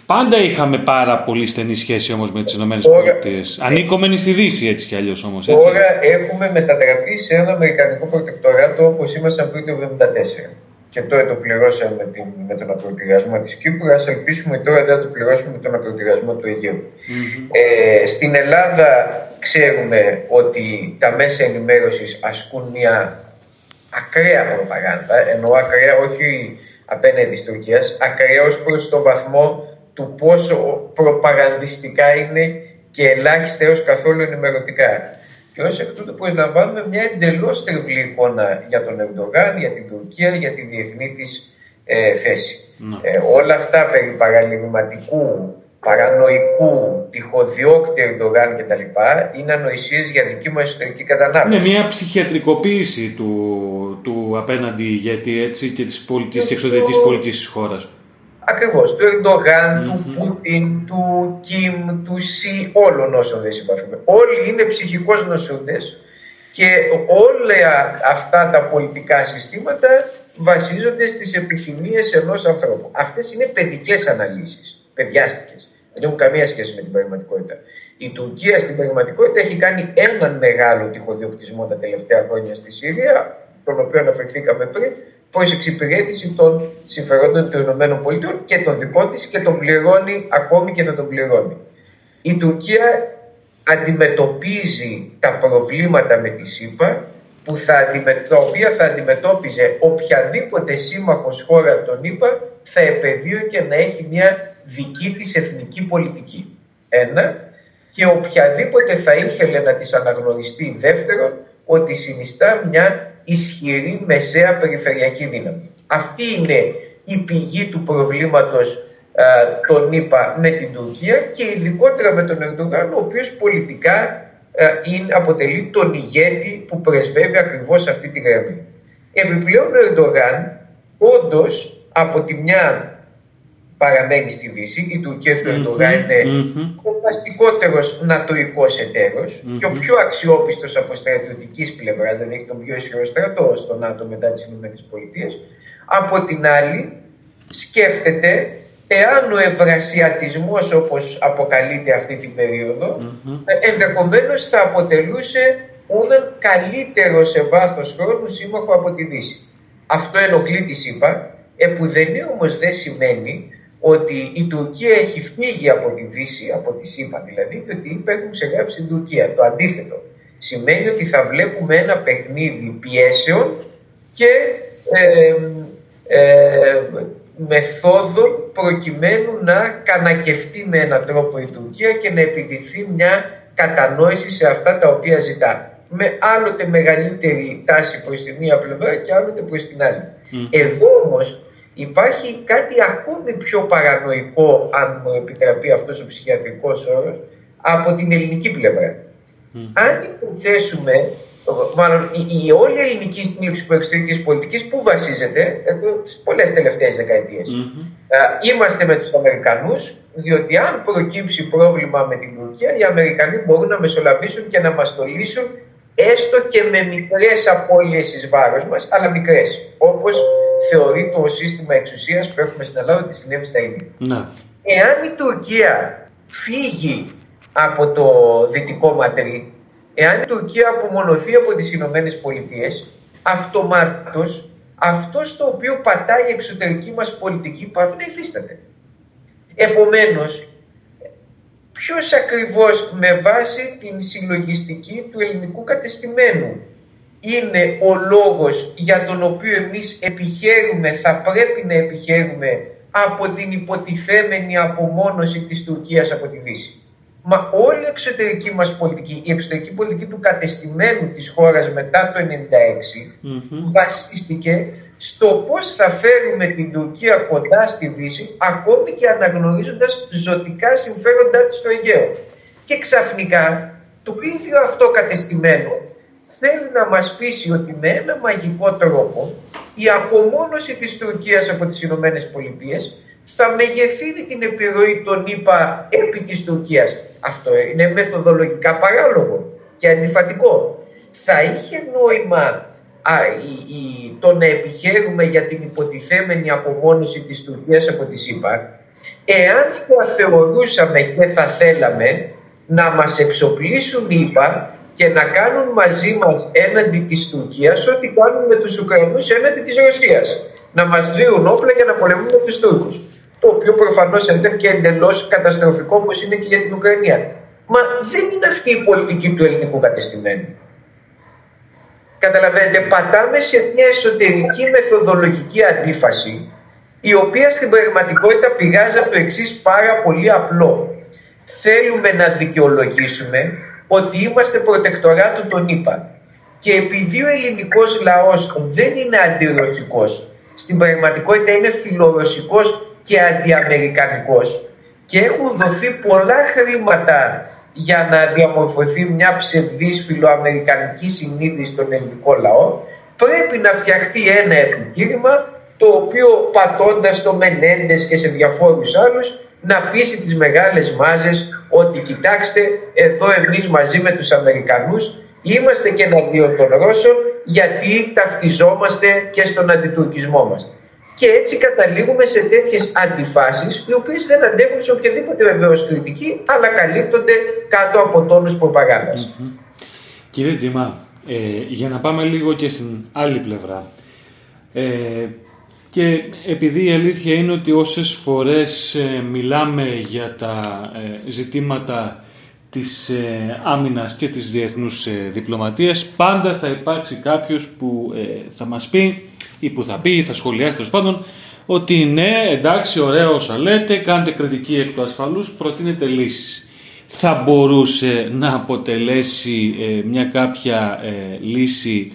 Πάντα είχαμε πάρα πολύ στενή σχέση όμως με τις ΗΠΑ. Ανήκομενοι στη Δύση έτσι κι αλλιώς όμως. Έτσι. Τώρα έχουμε μετατραπεί σε ένα Αμερικανικό προτεκτοράτο όπως ήμασταν πριν το 1974. Και τώρα το πληρώσαμε με, την, με τον ακροτηριασμό της Κύπρου. Ας ελπίσουμε τώρα δεν το πληρώσουμε με τον ακροτηριασμό του Αιγαίου. Ε, στην Ελλάδα ξέρουμε ότι τα μέσα ενημέρωσης ασκούν μια ακραία προπαγάνδα, εννοώ ακραία όχι απέναντι της Τουρκίας, ακραία ως προς το βαθμό του πόσο προπαγανδιστικά είναι και ελάχιστα έως καθόλου ενημερωτικά. Και ω εκ τούτου προσλαμβάνουμε μια εντελώς τριβλή εικόνα για τον Ερντογάν, για την Τουρκία, για τη διεθνή της ε, θέση. Ναι. Ε, όλα αυτά περί παραλυρηματικού, παρανοϊκού, τυχοδιώκτη Ερντογάν κτλ. είναι ανοησίες για δική μου εσωτερική κατανάλωση. Είναι μια ψυχιατρικοποίηση του, του απέναντι ηγέτη έτσι, και της εξωτερικής πολιτικής της χώρας. Ακριβώς, του ερντογαν του Πούτιν, του Κιμ, του Σι, όλων όσων δεν συμπαθούμε. Όλοι είναι ψυχικώς νοσούντες και όλα αυτά τα πολιτικά συστήματα βασίζονται στις επιθυμίες ενός ανθρώπου. Αυτές είναι παιδικές αναλύσεις, παιδιάστικες. Δεν έχουν καμία σχέση με την πραγματικότητα. Η Τουρκία στην πραγματικότητα έχει κάνει έναν μεγάλο τυχοδιοκτισμό τα τελευταία χρόνια στη Συρία, τον οποίο αναφερθήκαμε πριν, προ εξυπηρέτηση των συμφερόντων των ΗΠΑ και των δικών της και τον πληρώνει ακόμη και θα τον πληρώνει. Η Τουρκία αντιμετωπίζει τα προβλήματα με τη ΣΥΠΑ που θα τα οποία θα αντιμετώπιζε οποιαδήποτε σύμμαχος χώρα των ΗΠΑ θα επαιδείωκε να έχει μια δική της εθνική πολιτική. Ένα. Και οποιαδήποτε θα ήθελε να της αναγνωριστεί δεύτερον ότι συνιστά μια ισχυρή μεσαία περιφερειακή δύναμη. Αυτή είναι η πηγή του προβλήματος τον είπα με την Τουρκία και ειδικότερα με τον Ερντογάν ο οποίος πολιτικά είναι, αποτελεί τον ηγέτη που πρεσβεύει ακριβώς αυτή τη γραμμή. Επιπλέον ο Ερντογάν όντως από τη μια παραμένει στη Δύση, η Τουρκία του Ερντογάν είναι ο βασικότερος νατοικός και ο πιο αξιόπιστος από στρατιωτικής πλευράς, δηλαδή έχει τον πιο ισχυρό στρατό στο ΝΑΤΟ μετά τις ΗΠΑ. Από την άλλη σκέφτεται εάν ο ευρασιατισμός όπως αποκαλείται αυτή την περίοδο mm-hmm. ενδεχομένως θα αποτελούσε έναν καλύτερο σε βάθος χρόνου σύμμαχο από τη Δύση. Αυτό ενοχλεί τη ΣΥΠΑ, επουδενή όμως δεν σημαίνει ότι η Τουρκία έχει φύγει από τη Δύση, από τη ΣΥΠΑ δηλαδή, και ότι υπάρχουν ξεγράψει την Τουρκία. Το αντίθετο. Σημαίνει ότι θα βλέπουμε ένα παιχνίδι πιέσεων και ε, ε, μεθόδων προκειμένου να κανακευτεί με έναν τρόπο η Τουρκία και να επιδειχθεί μια κατανόηση σε αυτά τα οποία ζητά. Με άλλοτε μεγαλύτερη τάση προς τη μία πλευρά και άλλοτε προς την άλλη. Εδώ όμως υπάρχει κάτι ακόμη πιο παρανοϊκό, αν μου επιτραπεί αυτός ο ψυχιατρικός όρος, από την ελληνική πλευρά. Αν υποθέσουμε μάλλον η, η όλη ελληνική στήριξη εξωτερικής πολιτικής που βασίζεται στις πολλές τελευταίες δεκαετίες. είμαστε με τους Αμερικανούς, διότι αν προκύψει πρόβλημα με την Τουρκία, οι Αμερικανοί μπορούν να μεσολαβήσουν και να μας το λύσουν έστω και με μικρές απώλειες εις βάρος μας, αλλά μικρές. Όπως θεωρεί το σύστημα εξουσίας που έχουμε στην Ελλάδα ότι συνέβη στα ίδια. Ναι. Εάν η Τουρκία φύγει από το δυτικό ματρί, Εάν η Τουρκία απομονωθεί από τις Ηνωμένες Πολιτείες, αυτομάτως αυτός το οποίο πατάει η εξωτερική μας πολιτική πάβει να υφίσταται. Επομένως, ποιος ακριβώς με βάση την συλλογιστική του ελληνικού κατεστημένου; Είναι ο λόγος για τον οποίο εμείς επιχαίρουμε, θα πρέπει να επιχαίρουμε από την υποτιθέμενη απομόνωση της Τουρκίας από τη Δύση. Μα όλη η εξωτερική μας πολιτική, η εξωτερική πολιτική του κατεστημένου της χώρας μετά το 1996 βασίστηκε στο πώς θα φέρουμε την Τουρκία κοντά στη Δύση ακόμη και αναγνωρίζοντας ζωτικά συμφέροντά της στο Αιγαίο. Και ξαφνικά το ίδιο αυτό κατεστημένο θέλει να μας πείσει ότι με ένα μαγικό τρόπο η απομόνωση της Τουρκίας από τις Ηνωμένες Πολιτείες θα μεγεθύνει την επιρροή των ΗΠΑ επί της Τουρκίας. Αυτό είναι μεθοδολογικά παράλογο και αντιφατικό. Θα είχε νόημα α, η, το να επιχαίρουμε για την υποτιθέμενη απομόνωση της Τουρκίας από τη ΣΥΠΑ εάν θα θεωρούσαμε και θα θέλαμε να μας εξοπλίσουν ΗΠΑ και να κάνουν μαζί μας έναντι της Τουρκίας ό,τι κάνουν με τους Ουκρανούς έναντι της Ρωσίας. Να μας δίνουν όπλα για να πολεμούν με τους Τούρκους το οποίος προφανώς ήταν και εντελώς καταστροφικό όπως είναι και για την Ουκρανία. Μα δεν είναι αυτή η πολιτική του ελληνικού κατεστημένου. Καταλαβαίνετε, πατάμε σε μια εσωτερική μεθοδολογική αντίφαση, η οποία στην πραγματικότητα πηγάζει από το εξής πάρα πολύ απλό. Θέλουμε να δικαιολογήσουμε ότι είμαστε προτεκτοράτου των ΗΠΑ. Και επειδή ο ελληνικός λαός δεν είναι αντιρωσικός, στην πραγματικότητα είναι φιλορωσικός και αντιαμερικανικός και έχουν δοθεί πολλά χρήματα για να διαμορφωθεί μια ψευδής φιλοαμερικανική συνείδηση στον ελληνικό λαό, πρέπει να φτιαχτεί ένα επιχείρημα το οποίο πατώντας το Μενέντες και σε διαφόρους άλλους να πείσει τις μεγάλες μάζες ότι κοιτάξτε εδώ εμείς μαζί με τους Αμερικανούς είμαστε και εναντίον των Ρώσων γιατί ταυτιζόμαστε και στον αντιτουρκισμό μας. Και έτσι καταλήγουμε σε τέτοιες αντιφάσεις οι οποίες δεν αντέχουν σε οποιαδήποτε βεβαίως κριτική αλλά καλύπτονται κάτω από τόνους Κύριε Τζιμά, ε, για να πάμε λίγο και στην άλλη πλευρά. Ε, και επειδή η αλήθεια είναι ότι όσες φορές ε, μιλάμε για τα ε, ζητήματα της ε, άμυνας και της διεθνούς διπλωματίας, πάντα θα υπάρξει κάποιος που θα μας πει ή που θα πει ή θα σχολιάσει τέλος πάντων ότι ναι, εντάξει, ωραία όσα λέτε, κάντε κριτική εκ του ασφαλούς, προτείνετε λύσεις. Θα μπορούσε να αποτελέσει μια κάποια λύση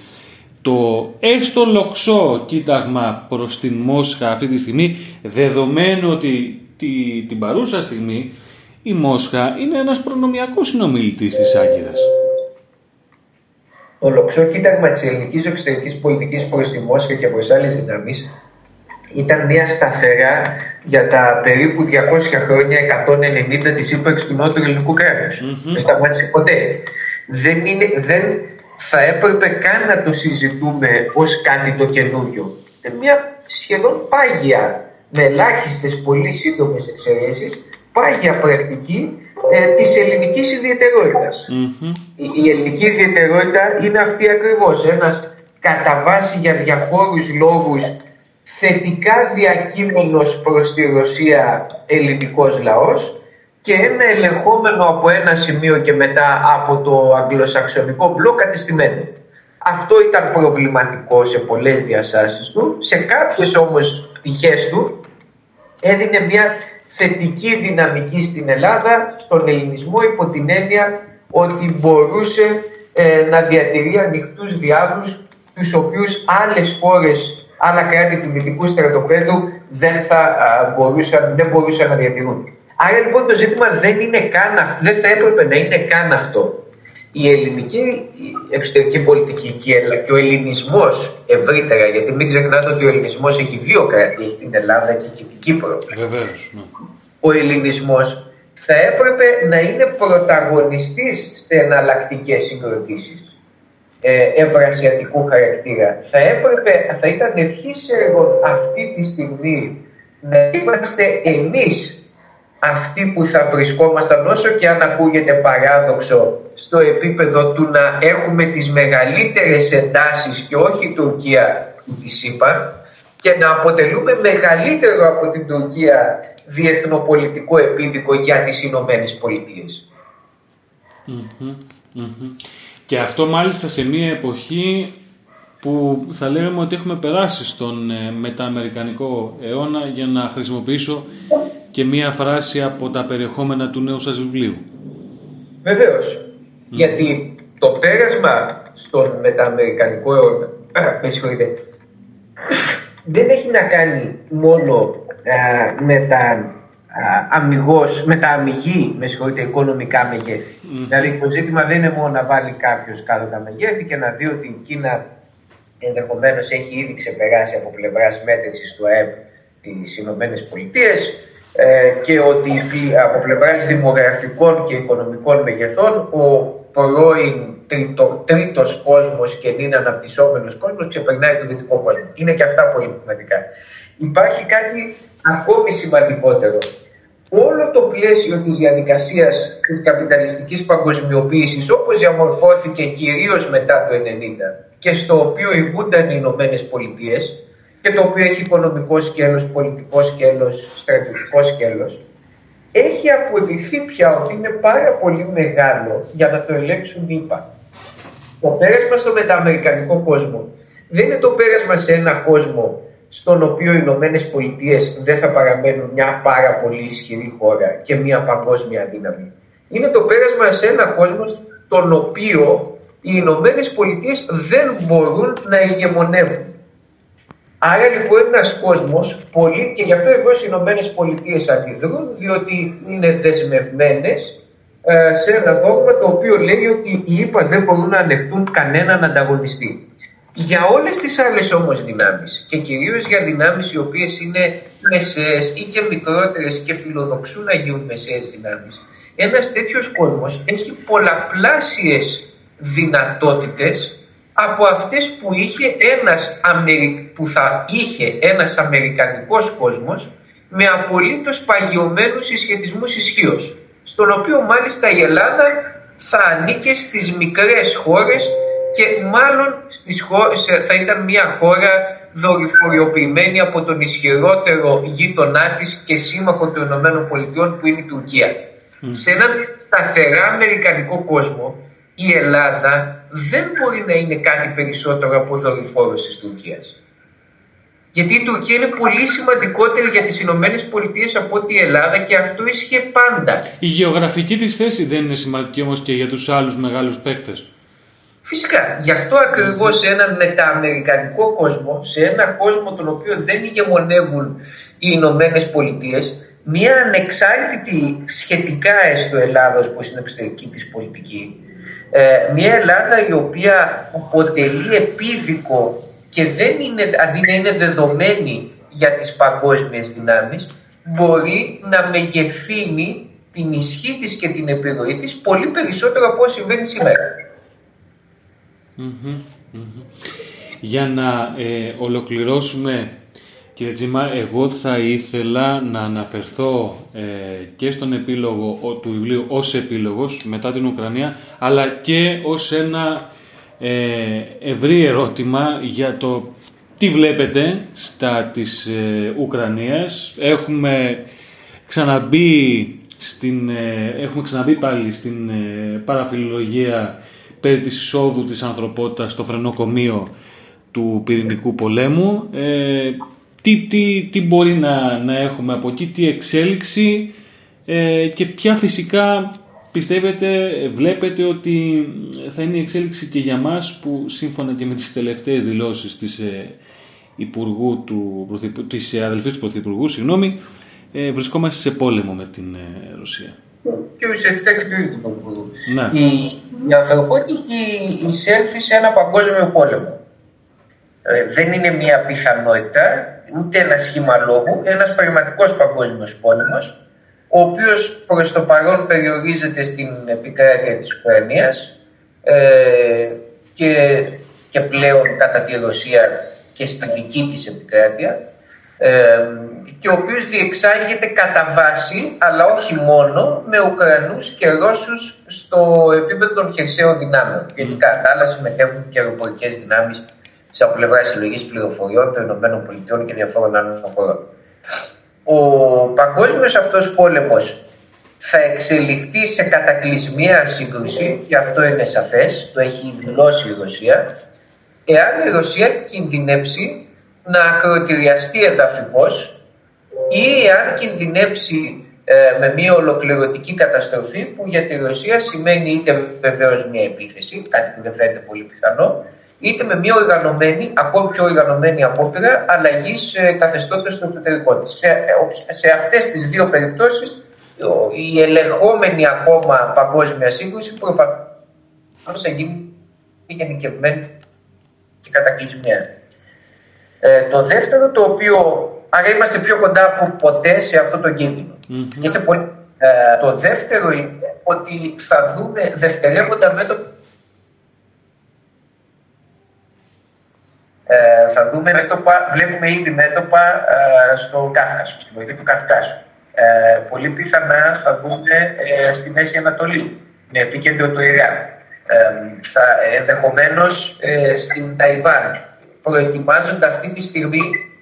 το έστω λοξό κοίταγμα προς την Μόσχα αυτή τη στιγμή, δεδομένου ότι τη, την παρούσα στιγμή η Μόσχα είναι ένας προνομιακός συνομιλητής της Άγκυρας. Το λοξό κοίταγμα της ελληνικής εξωτερικής πολιτικής προς τη Μόσχα και προς άλλες δυνάμεις ήταν μια σταθερά για τα περίπου 200 χρόνια, 190 της ύπαρξης του νότου ελληνικού κράτους. Mm-hmm. Δεν σταμάτησε ποτέ. Δεν, είναι, δεν θα έπρεπε καν να το συζητούμε ως κάτι το καινούριο. Είναι μια σχεδόν πάγια, με ελάχιστες πολύ σύντομες εξαιρέσεις, πάγια πρακτική ε, της ελληνικής Η, ελληνική ιδιαιτερότητα είναι αυτή ακριβώς, ένας κατά βάση για διαφόρους λόγους θετικά διακείμενος προς τη Ρωσία ελληνικός λαός και ένα ελεγχόμενο από ένα σημείο και μετά από το αγγλοσαξονικό μπλοκ κατεστημένο. Αυτό ήταν προβληματικό σε πολλές διαστάσεις του. Σε κάποιες όμως πτυχές του έδινε μια θετική δυναμική στην Ελλάδα, στον ελληνισμό υπό την έννοια ότι μπορούσε ε, να διατηρεί ανοιχτούς διάβλους τους οποίους άλλες χώρες, άλλα κράτη του δυτικού στρατοπέδου δεν, θα, μπορούσαν, δεν μπορούσαν να διατηρούν. Άρα λοιπόν το ζήτημα δεν είναι καν δεν θα έπρεπε να είναι καν αυτό. Η ελληνική εξωτερική πολιτική και ο ελληνισμός ευρύτερα, γιατί μην ξεχνάτε ότι ο ελληνισμός έχει δύο κράτη, έχει την Ελλάδα και έχει την Κύπρο. Βεβαίως. Ναι. Ο ελληνισμός θα έπρεπε να είναι πρωταγωνιστής σε εναλλακτικές συγκροτήσεις ε, ευρασιατικού χαρακτήρα. Θα έπρεπε, θα ήταν ευχή έργο αυτή τη στιγμή να είμαστε εμείς αυτοί που θα βρισκόμασταν όσο και αν ακούγεται παράδοξο στο επίπεδο του να έχουμε τις μεγαλύτερες εντάσεις και όχι η Τουρκία που τη είπα και να αποτελούμε μεγαλύτερο από την Τουρκία διεθνοπολιτικό επίδικο για τις Ηνωμένες Και αυτό μάλιστα σε μια εποχή που θα λέγαμε ότι έχουμε περάσει στον ε, μετααμερικανικό αιώνα για να χρησιμοποιήσω και μία φράση από τα περιεχόμενα του νέου σας βιβλίου. Βεβαίως. Γιατί το πέρασμα στον μετααμερικανικό αιώνα, με συγχωρείτε, δεν έχει να κάνει μόνο με τα αμυγός, με τα αμυγή, με συγχωρείτε, οικονομικά μεγέθη. Δηλαδή το ζήτημα δεν είναι μόνο να βάλει κάποιος κάτω τα μεγέθη και να δει ότι η Κίνα ενδεχομένως έχει ήδη ξεπεράσει από πλευράς μέτρησης του ΑΕΠ τις Ηνωμένες Πολιτείες ε, και ότι από πλευράς δημογραφικών και οικονομικών μεγεθών ο πρώην τρίτο, τρίτος κόσμος και είναι αναπτυσσόμενος κόσμος ξεπερνάει το δυτικό κόσμο. Είναι και αυτά πολύ σημαντικά. Υπάρχει κάτι ακόμη σημαντικότερο. Όλο το πλαίσιο της διαδικασίας της καπιταλιστικής παγκοσμιοποίησης όπως διαμορφώθηκε κυρίως μετά το 1990 και στο οποίο ηγούνταν οι Ηνωμένες Πολιτείες και το οποίο έχει οικονομικό σκέλος, πολιτικό σκέλος, στρατιωτικό σκέλος, έχει αποδειχθεί πια ότι είναι πάρα πολύ μεγάλο για να το ελέγξουν οι Το πέρασμα στο μεταμερικανικό κόσμο δεν είναι το πέρασμα σε ένα κόσμο στον οποίο οι Ηνωμένες Πολιτείες δεν θα παραμένουν μια πάρα πολύ ισχυρή χώρα και μια παγκόσμια δύναμη. Είναι το πέρασμα σε ένα κόσμο στον οποίο οι Ηνωμένες Πολιτείες δεν μπορούν να ηγεμονεύουν. Άρα λοιπόν είναι ένας κόσμος πολύ και γι' αυτό εγώ οι Ηνωμένες Πολιτείες αντιδρούν, διότι είναι δεσμευμένες ε, σε ένα δόγμα το οποίο λέει ότι οι ΗΠΑ δεν μπορούν να ανεχτούν κανέναν ανταγωνιστή. Για όλες τις άλλες όμως δυνάμεις και κυρίως για δυνάμεις οι οποίες είναι μεσαίες ή και μικρότερες και φιλοδοξούν να γίνουν μεσαίες δυνάμεις, ένας τέτοιος κόσμος έχει πολλαπλάσιες δυνατότητες από αυτές που, είχε ένας που θα είχε ένας αμερικανικός κόσμος με απολύτως παγιωμένους συσχετισμούς ισχύως, στον οποίο μάλιστα η Ελλάδα θα ανήκε στις μικρές χώρες και μάλλον στις χώρες, θα ήταν μια χώρα δορυφοριοποιημένη από τον ισχυρότερο γείτονά της και σύμμαχο των ΗΠΑ που είναι η Τουρκία. Σε έναν σταθερά αμερικανικό κόσμο η Ελλάδα δεν μπορεί να είναι κάτι περισσότερο από δορυφόρος της Τουρκίας. Γιατί η Τουρκία είναι πολύ σημαντικότερη για τις Ηνωμένες Πολιτείες από ότι η Ελλάδα και αυτό ίσχυε πάντα. Η γεωγραφική της θέση δεν είναι σημαντική όμως και για τους άλλους μεγάλους παίκτες. Φυσικά. Γι' αυτό ακριβώς σε έναν μετααμερικανικό κόσμο, σε έναν κόσμο τον οποίο δεν ηγεμονεύουν οι Ηνωμένες Πολιτείες, μια ανεξάρτητη σχετικά έστω Ελλάδος που είναι εξωτερική της πολιτική, ε, μια Ελλάδα η οποία αποτελεί επίδικο και δεν είναι, αντί να είναι δεδομένη για τις παγκόσμιες δυνάμεις, μπορεί να μεγεθύνει την ισχύ της και την επιρροή της πολύ περισσότερο από όσο συμβαίνει Για να ε, ολοκληρώσουμε Κύριε Τζίμα, εγώ θα ήθελα να αναφερθώ ε, και στον επίλογο του βιβλίου ως επίλογος μετά την Ουκρανία, αλλά και ως ένα ε, ευρύ ερώτημα για το τι βλέπετε στα της ε, Ουκρανίας. Έχουμε ξαναμπεί, στην, ε, έχουμε ξαναμπεί πάλι στην ε, παραφιλολογία περί της εισόδου της ανθρωπότητας στο φρενοκομείο του πυρηνικού πολέμου τι, τι, τι μπορεί να, να έχουμε από εκεί, τι εξέλιξη ε, και ποια φυσικά πιστεύετε, βλέπετε ότι θα είναι η εξέλιξη και για μας που σύμφωνα και με τις τελευταίες δηλώσεις της ε, Υπουργού του, της αδελφής του Πρωθυπουργού, συγγνώμη, ε, βρισκόμαστε σε πόλεμο με την ε, Ρωσία. Και ουσιαστικά και του ίδιου του Πρωθυπουργού. Ναι. Η, η ανθρωπότητα έχει εισέλθει σε ένα παγκόσμιο πόλεμο. Ε, δεν είναι μια πιθανότητα, ούτε ένα σχήμα λόγου, ένας πραγματικός παγκόσμιος πόλεμος, ο οποίος προς το παρόν περιορίζεται στην επικράτεια της Ουκρανίας ε, και, και πλέον κατά τη Ρωσία και στη δική της επικράτεια ε, και ο οποίος διεξάγεται κατά βάση, αλλά όχι μόνο, με Ουκρανούς και Ρώσους στο επίπεδο των χερσαίων δυνάμεων. Γενικά, τα άλλα συμμετέχουν και αεροπορικές δυνάμεις σε από πλευρά συλλογής πληροφοριών των ΗΠΑ και διαφόρων άλλων χωρών. Ο παγκόσμιος αυτός πόλεμος θα εξελιχθεί σε κατακλυσμία σύγκρουση, και αυτό είναι σαφές, το έχει δηλώσει η Ρωσία, εάν η Ρωσία κινδυνεύσει να ακροτηριαστεί εδαφικώς ή εάν κινδυνεύσει ε, με μια ολοκληρωτική καταστροφή που για τη Ρωσία σημαίνει είτε βεβαίως μια επίθεση, κάτι που δεν φαίνεται πολύ πιθανό, είτε με μια οργανωμένη, ακόμη πιο οργανωμένη απόπειρα αλλαγής ε, καθεστώτο στο εσωτερικό της. Σε, ε, σε αυτές τις δύο περιπτώσεις, η ελεγχόμενη ακόμα παγκόσμια σύγκρουση προφανώς θα γίνει γενικευμένη και κατακλυσμία. Ε, το δεύτερο, το οποίο. Άρα είμαστε πιο κοντά από ποτέ σε αυτό το κινδυνο ε, το δεύτερο είναι ότι θα δούμε δευτερεύοντα μέτωπα Ε, θα δούμε μέτωπα, βλέπουμε ήδη μέτωπα ε, στο Κάφκασο, στην περιοχή του Καυκάσου. Ε, πολύ πιθανά θα δούμε ε, στη Μέση Ανατολή, με επίκεντρο το Ιράν. Ε, θα, ενδεχομένως ε, στην Ταϊβάν, προετοιμάζονται αυτή τη στιγμή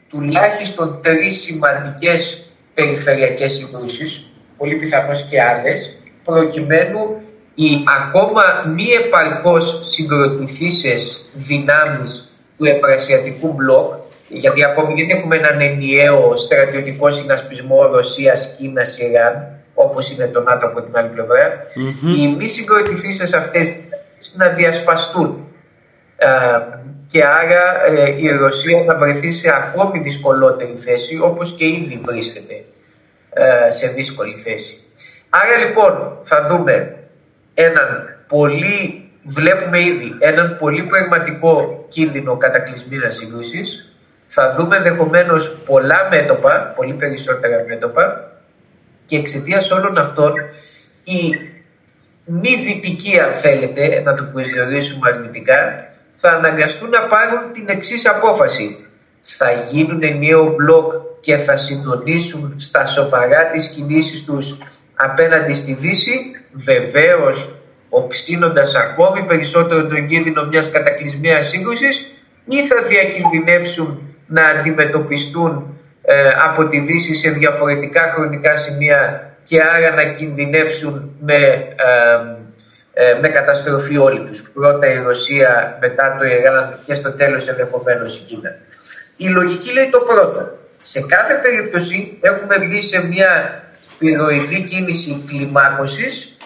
τουλάχιστον τρεις σημαντικές περιφερειακές συγκρούσεις, πολύ πιθανώς και άλλες, προκειμένου οι ακόμα μη επαρκώς συγκροτηθήσεις δυνάμεις του Ευρασιατικού μπλοκ, γιατί ακόμη δεν έχουμε έναν ενιαίο στρατιωτικό συνασπισμό Ρωσία-Κίνα-Ιράν, όπως είναι το ΝΑΤΟ από την άλλη οι μη συγκροτηθήσεις αυτές να διασπαστούν. Ε, και άρα ε, η Ρωσία θα βρεθεί σε ακόμη δυσκολότερη θέση, όπως και ήδη βρίσκεται ε, σε δύσκολη θέση. Άρα λοιπόν θα δούμε έναν πολύ βλέπουμε ήδη έναν πολύ πραγματικό κίνδυνο κατακλυσμίας σύγκρουση. Θα δούμε ενδεχομένως πολλά μέτωπα, πολύ περισσότερα μέτωπα και εξαιτίας όλων αυτών η μη δυτική, αν θέλετε, να το προσδιορίσουμε αρνητικά, θα αναγκαστούν να πάρουν την εξής απόφαση. Θα γίνουν ενιαίο μπλοκ και θα συντονίσουν στα σοβαρά τις κινήσεις τους απέναντι στη Δύση, βεβαίως οξύνοντας ακόμη περισσότερο τον κίνδυνο μιας κατακλυσμίας σύγκρουσης ή θα διακινδυνεύσουν να αντιμετωπιστούν ε, από τη Δύση σε διαφορετικά χρονικά σημεία και άρα να κινδυνεύσουν με, ε, ε, με καταστροφή όλοι τους. Πρώτα η Ρωσία, μετά το Ιράν και στο τέλος ενδεχομένως η Κίνα. Η λογική λέει το πρώτο. Σε κάθε περίπτωση έχουμε βγει σε μια πυροειδή κίνηση κλιμάκωσης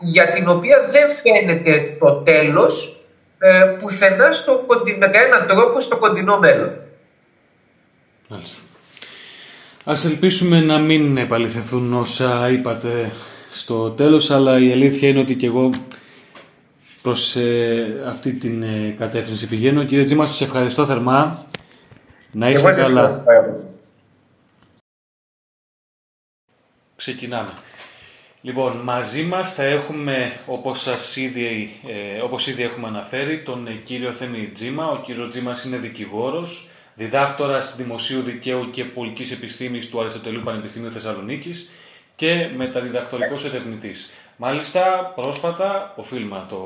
για την οποία δεν φαίνεται το τέλος ε, πουθενά στο, με κανέναν τρόπο στο κοντινό μέλλον. Μάλιστα. Ας ελπίσουμε να μην επαληθευτούν όσα είπατε στο τέλος, αλλά η αλήθεια είναι ότι και εγώ προς ε, αυτή την ε, κατεύθυνση πηγαίνω. Κύριε Τζίμα, σας ευχαριστώ θερμά. Να είστε καλά. Ξεκινάμε. Λοιπόν, μαζί μας θα έχουμε, όπως, σας ήδη, ε, όπως ήδη έχουμε αναφέρει, τον ε, κύριο Θέμη Τζίμα. Ο κύριος Τζίμας είναι δικηγόρος, διδάκτορας Δημοσίου Δικαίου και Πολιτικής Επιστήμης του Αριστοτελείου Πανεπιστημίου Θεσσαλονίκης και μεταδιδακτορικός ερευνητής. Μάλιστα, πρόσφατα, οφείλουμε να το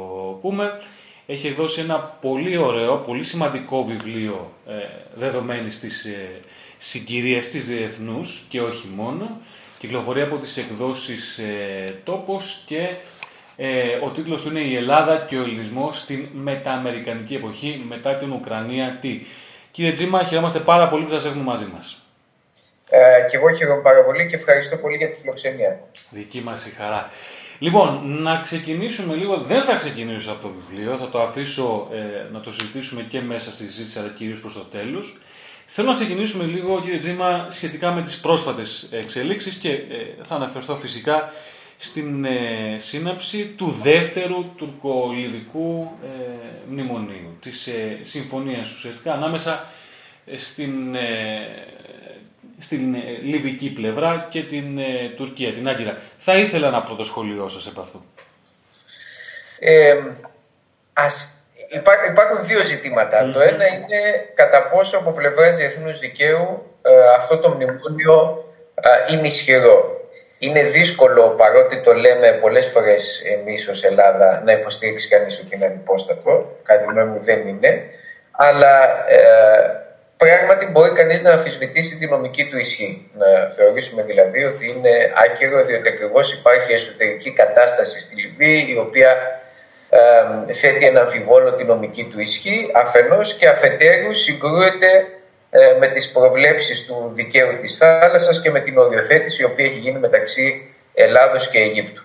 πούμε, έχει δώσει ένα πολύ ωραίο, πολύ σημαντικό βιβλίο ε, δεδομένης της ε, συγκυρίας της διεθνούς και όχι μόνο, κυκλοφορεί από τις εκδόσεις ε, Τόπος και ε, ο τίτλος του είναι «Η Ελλάδα και ο Ελληνισμός στην μετααμερικανική εποχή μετά την Ουκρανία τι». Κύριε Τζίμα, χαιρόμαστε πάρα πολύ που σας έχουμε μαζί μας. Ε, και εγώ χαίρομαι πάρα πολύ και ευχαριστώ πολύ για τη φιλοξενία. Δική μας η χαρά. Λοιπόν, να ξεκινήσουμε λίγο, δεν θα ξεκινήσω από το βιβλίο, θα το αφήσω ε, να το συζητήσουμε και μέσα στη συζήτηση, αλλά κυρίως προς το τέλος. Θέλω να ξεκινήσουμε λίγο, κύριε Τζίμα, σχετικά με τις πρόσφατες εξελίξεις και ε, θα αναφερθώ φυσικά στην ε, σύναψη του δεύτερου τουρκολιβικού ε, μνημονίου, της ε, συμφωνίας ουσιαστικά ανάμεσα στην, στην λιβική πλευρά και την Τουρκία, την Άγκυρα. Θα ήθελα να πρώτο σχολείο σας επ' αυτού. ας υπάρχουν δύο Το ένα είναι κατά πόσο από πλευράς διεθνούς δικαίου ε, αυτό το μνημόνιο ε, είναι ισχυρό. Είναι δύσκολο, παρότι το λέμε πολλές φορές εμείς ως Ελλάδα, να υποστηρίξει κανείς ότι είναι ανυπόστατο. Κάτι μου δεν είναι. Αλλά ε, πράγματι μπορεί κανείς να αμφισβητήσει τη νομική του ισχύ. Να θεωρήσουμε δηλαδή ότι είναι άκυρο, διότι ακριβώς υπάρχει εσωτερική κατάσταση στη Λιβύη, η οποία θέτει ένα αμφιβόλο τη νομική του ισχύ, αφενός και αφετέρου συγκρούεται ε, με τις προβλέψεις του δικαίου της θάλασσας και με την οριοθέτηση η οποία έχει γίνει μεταξύ Ελλάδος και Αιγύπτου.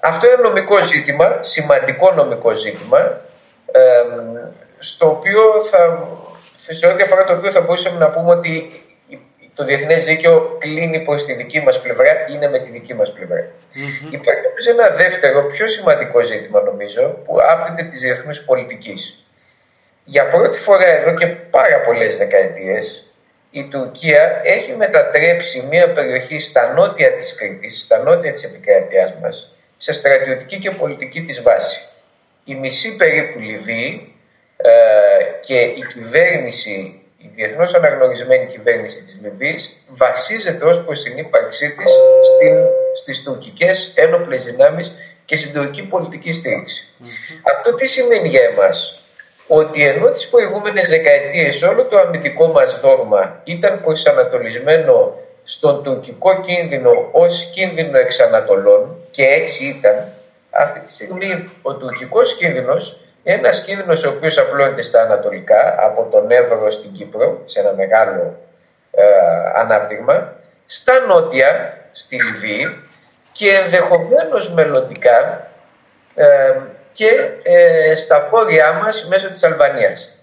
Αυτό είναι νομικό ζήτημα, σημαντικό νομικό ζήτημα, στο οποίο θα, σε ό,τι αφορά το οποίο θα μπορούσαμε να πούμε ότι το διεθνές δίκαιο κλείνει προς τη δική μας πλευρά, είναι με τη δική μας πλευρά. Mm-hmm. Υπάρχει όμως ένα δεύτερο, πιο σημαντικό ζήτημα νομίζω, που άπτεται της διεθνούς πολιτικής. Για πρώτη φορά εδώ και πάρα πολλές δεκαετίες, η Τουρκία έχει μετατρέψει μια περιοχή στα νότια της Κρήτης, στα νότια της επικρατείας μας, σε στρατιωτική και πολιτική της βάση. Η μισή περίπου Λιβύη ε, και η κυβέρνηση η διεθνώς αναγνωρισμένη κυβέρνηση της Λιβύης βασίζεται ως προς την ύπαρξή της στην, στις τουρκικές ένοπλες δυνάμεις και στην τουρκική πολιτική Αυτό τι σημαίνει για εμάς; Ότι ενώ τις προηγούμενες δεκαετίες όλο το αμυντικό μας δόγμα ήταν προσανατολισμένο στον τουρκικό κίνδυνο ως κίνδυνο εξ Ανατολών και έτσι ήταν, αυτή τη στιγμή ο τουρκικός κίνδυνος ένας κίνδυνος ο οποίος απλώνεται στα ανατολικά, από τον Εύρο στην Κύπρο, σε ένα μεγάλο ε, ανάπτυγμα, στα νότια, στη Λιβύη και ενδεχομένως μελλοντικά ε, και ε, στα πόρια μας μέσω της Αλβανίας.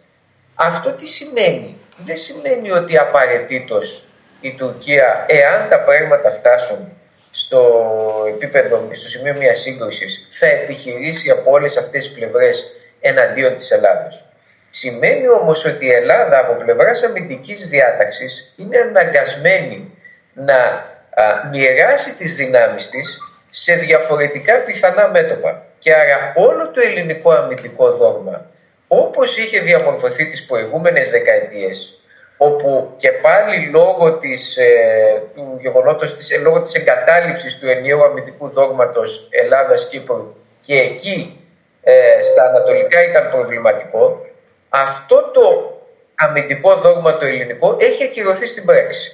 Αυτό τι σημαίνει; Δεν σημαίνει ότι απαραίτητος η Τουρκία, εάν τα πράγματα φτάσουν στο επίπεδο, στο σημείο μιας σύγκρουσης θα επιχειρήσει από όλες αυτές τις πλευρές εναντίον της Ελλάδος. Σημαίνει όμως ότι η Ελλάδα από πλευράς αμυντικής διάταξης είναι αναγκασμένη να α, μοιράσει τις δυνάμεις της σε διαφορετικά πιθανά μέτωπα. Και άρα όλο το ελληνικό αμυντικό δόγμα, όπως είχε διαμορφωθεί τις προηγούμενες δεκαετίες, όπου και πάλι λόγω της, ε, του γεγονότος, της, ε, λόγω της εγκατάλειψης του ενιαίου αμυντικού δόγματος Ελλάδας-Κύπρου και εκεί ε, στα ανατολικά ήταν προβληματικό, αυτό το αμυντικό δόγμα το ελληνικό έχει ακυρωθεί στην πράξη.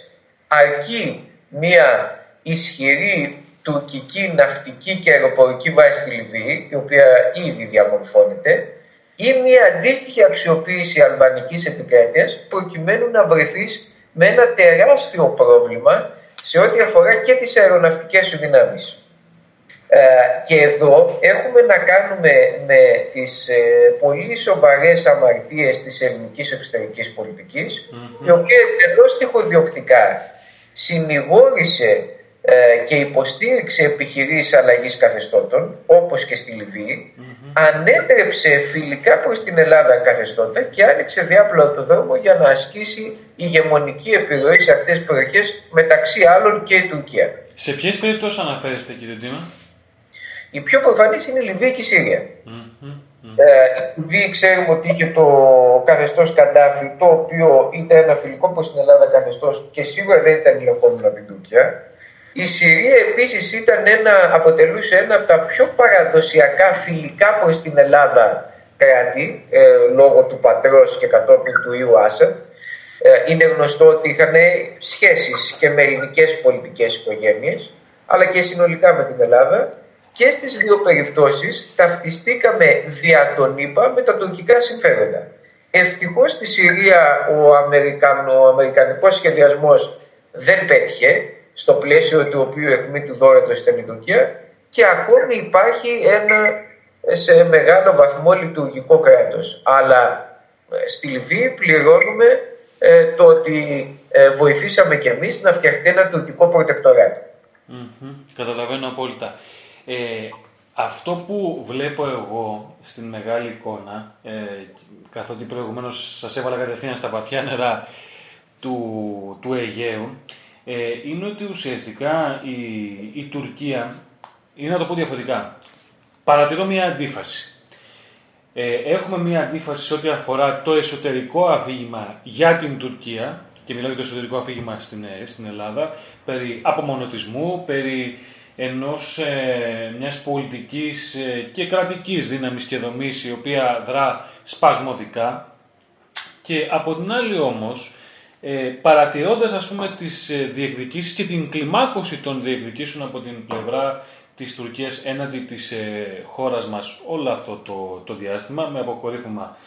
Αρκεί μια ισχυρή τουρκική ναυτική και αεροπορική βάση στη Λιβύη, η οποία ήδη διαμορφώνεται, ή μια αντίστοιχη αξιοποίηση αλβανικής επικράτειας προκειμένου να βρεθείς με ένα τεράστιο πρόβλημα σε ό,τι αφορά και τις αεροναυτικές σου δυνάμεις. Ε, και εδώ έχουμε να κάνουμε με τις ε, πολύ σοβαρές αμαρτίες της ελληνικής εξωτερικής πολιτικής, mm-hmm. η οποία εντελώς τυχοδιοκτικά συνηγόρησε ε, και υποστήριξε επιχειρήσεις αλλαγής καθεστώτων, όπως και στη Λιβύη, ανέτρεψε φιλικά προς την Ελλάδα καθεστώτα και άνοιξε διάπλο το δρόμο για να ασκήσει ηγεμονική επιρροή σε αυτές τις περιοχές, μεταξύ άλλων και η Τουρκία. Σε ποιες περιπτώσεις αναφέρεστε κύριε Τζίμα; Η πιο προφανής είναι η Λιβύη και η Συρία. Ε, η Λιβύη ξέρουμε ότι είχε το καθεστώς Καντάφη, το οποίο ήταν ένα φιλικό προ την Ελλάδα καθεστώς και σίγουρα δεν ήταν ηλικόμενο από την Τουρκία. Η Συρία επίσης ήταν ένα, αποτελούσε ένα από τα πιο παραδοσιακά φιλικά προς την Ελλάδα κράτη, ε, λόγω του πατρός και κατόπιν του Ιου Άσαντ. Ε, είναι γνωστό ότι είχαν σχέσεις και με ελληνικές πολιτικές οικογένειες, αλλά και συνολικά με την Ελλάδα. Και στις δύο περιπτώσεις ταυτιστήκαμε δια τον ΙΠΑ με τα τουρκικά συμφέροντα. Ευτυχώς στη Συρία ο, Αμερικανο, ο αμερικανικός σχεδιασμός δεν πέτυχε στο πλαίσιο του οποίου εχμή του δόρατος στην Τουρκία και ακόμη υπάρχει ένα σε μεγάλο βαθμό λειτουργικό κράτος. Αλλά ε, στη Λιβύη πληρώνουμε ε, το ότι ε, βοηθήσαμε κι εμείς να φτιαχτεί ένα τουρκικό προτεκτοράτο. Mm-hmm. Καταλαβαίνω απόλυτα. Ε, αυτό που βλέπω εγώ στην μεγάλη εικόνα, ε, καθότι προηγουμένως σας έβαλα κατευθείαν στα βαθιά νερά του, του Αιγαίου, ε, είναι ότι ουσιαστικά η, η Τουρκία, είναι να το πω διαφορετικά, παρατηρώ μια αντίφαση. Ε, έχουμε μια αντίφαση σε ό,τι αφορά το εσωτερικό αφήγημα για την Τουρκία, και μιλάω για το εσωτερικό αφήγημα στην, ε, στην Ελλάδα, περί απομονωτισμού, περί ενός ε, μιας πολιτικής ε, και κρατικής δύναμης και δομής η οποία δρά σπασμωδικά. Και από την άλλη όμως ε, παρατηρώντας ας πούμε τις ε, διεκδικήσεις και την κλιμάκωση των διεκδικήσεων από την πλευρά της Τουρκίας έναντι της ε, χώρας μας όλο αυτό το, το διάστημα με αποκορύφωμα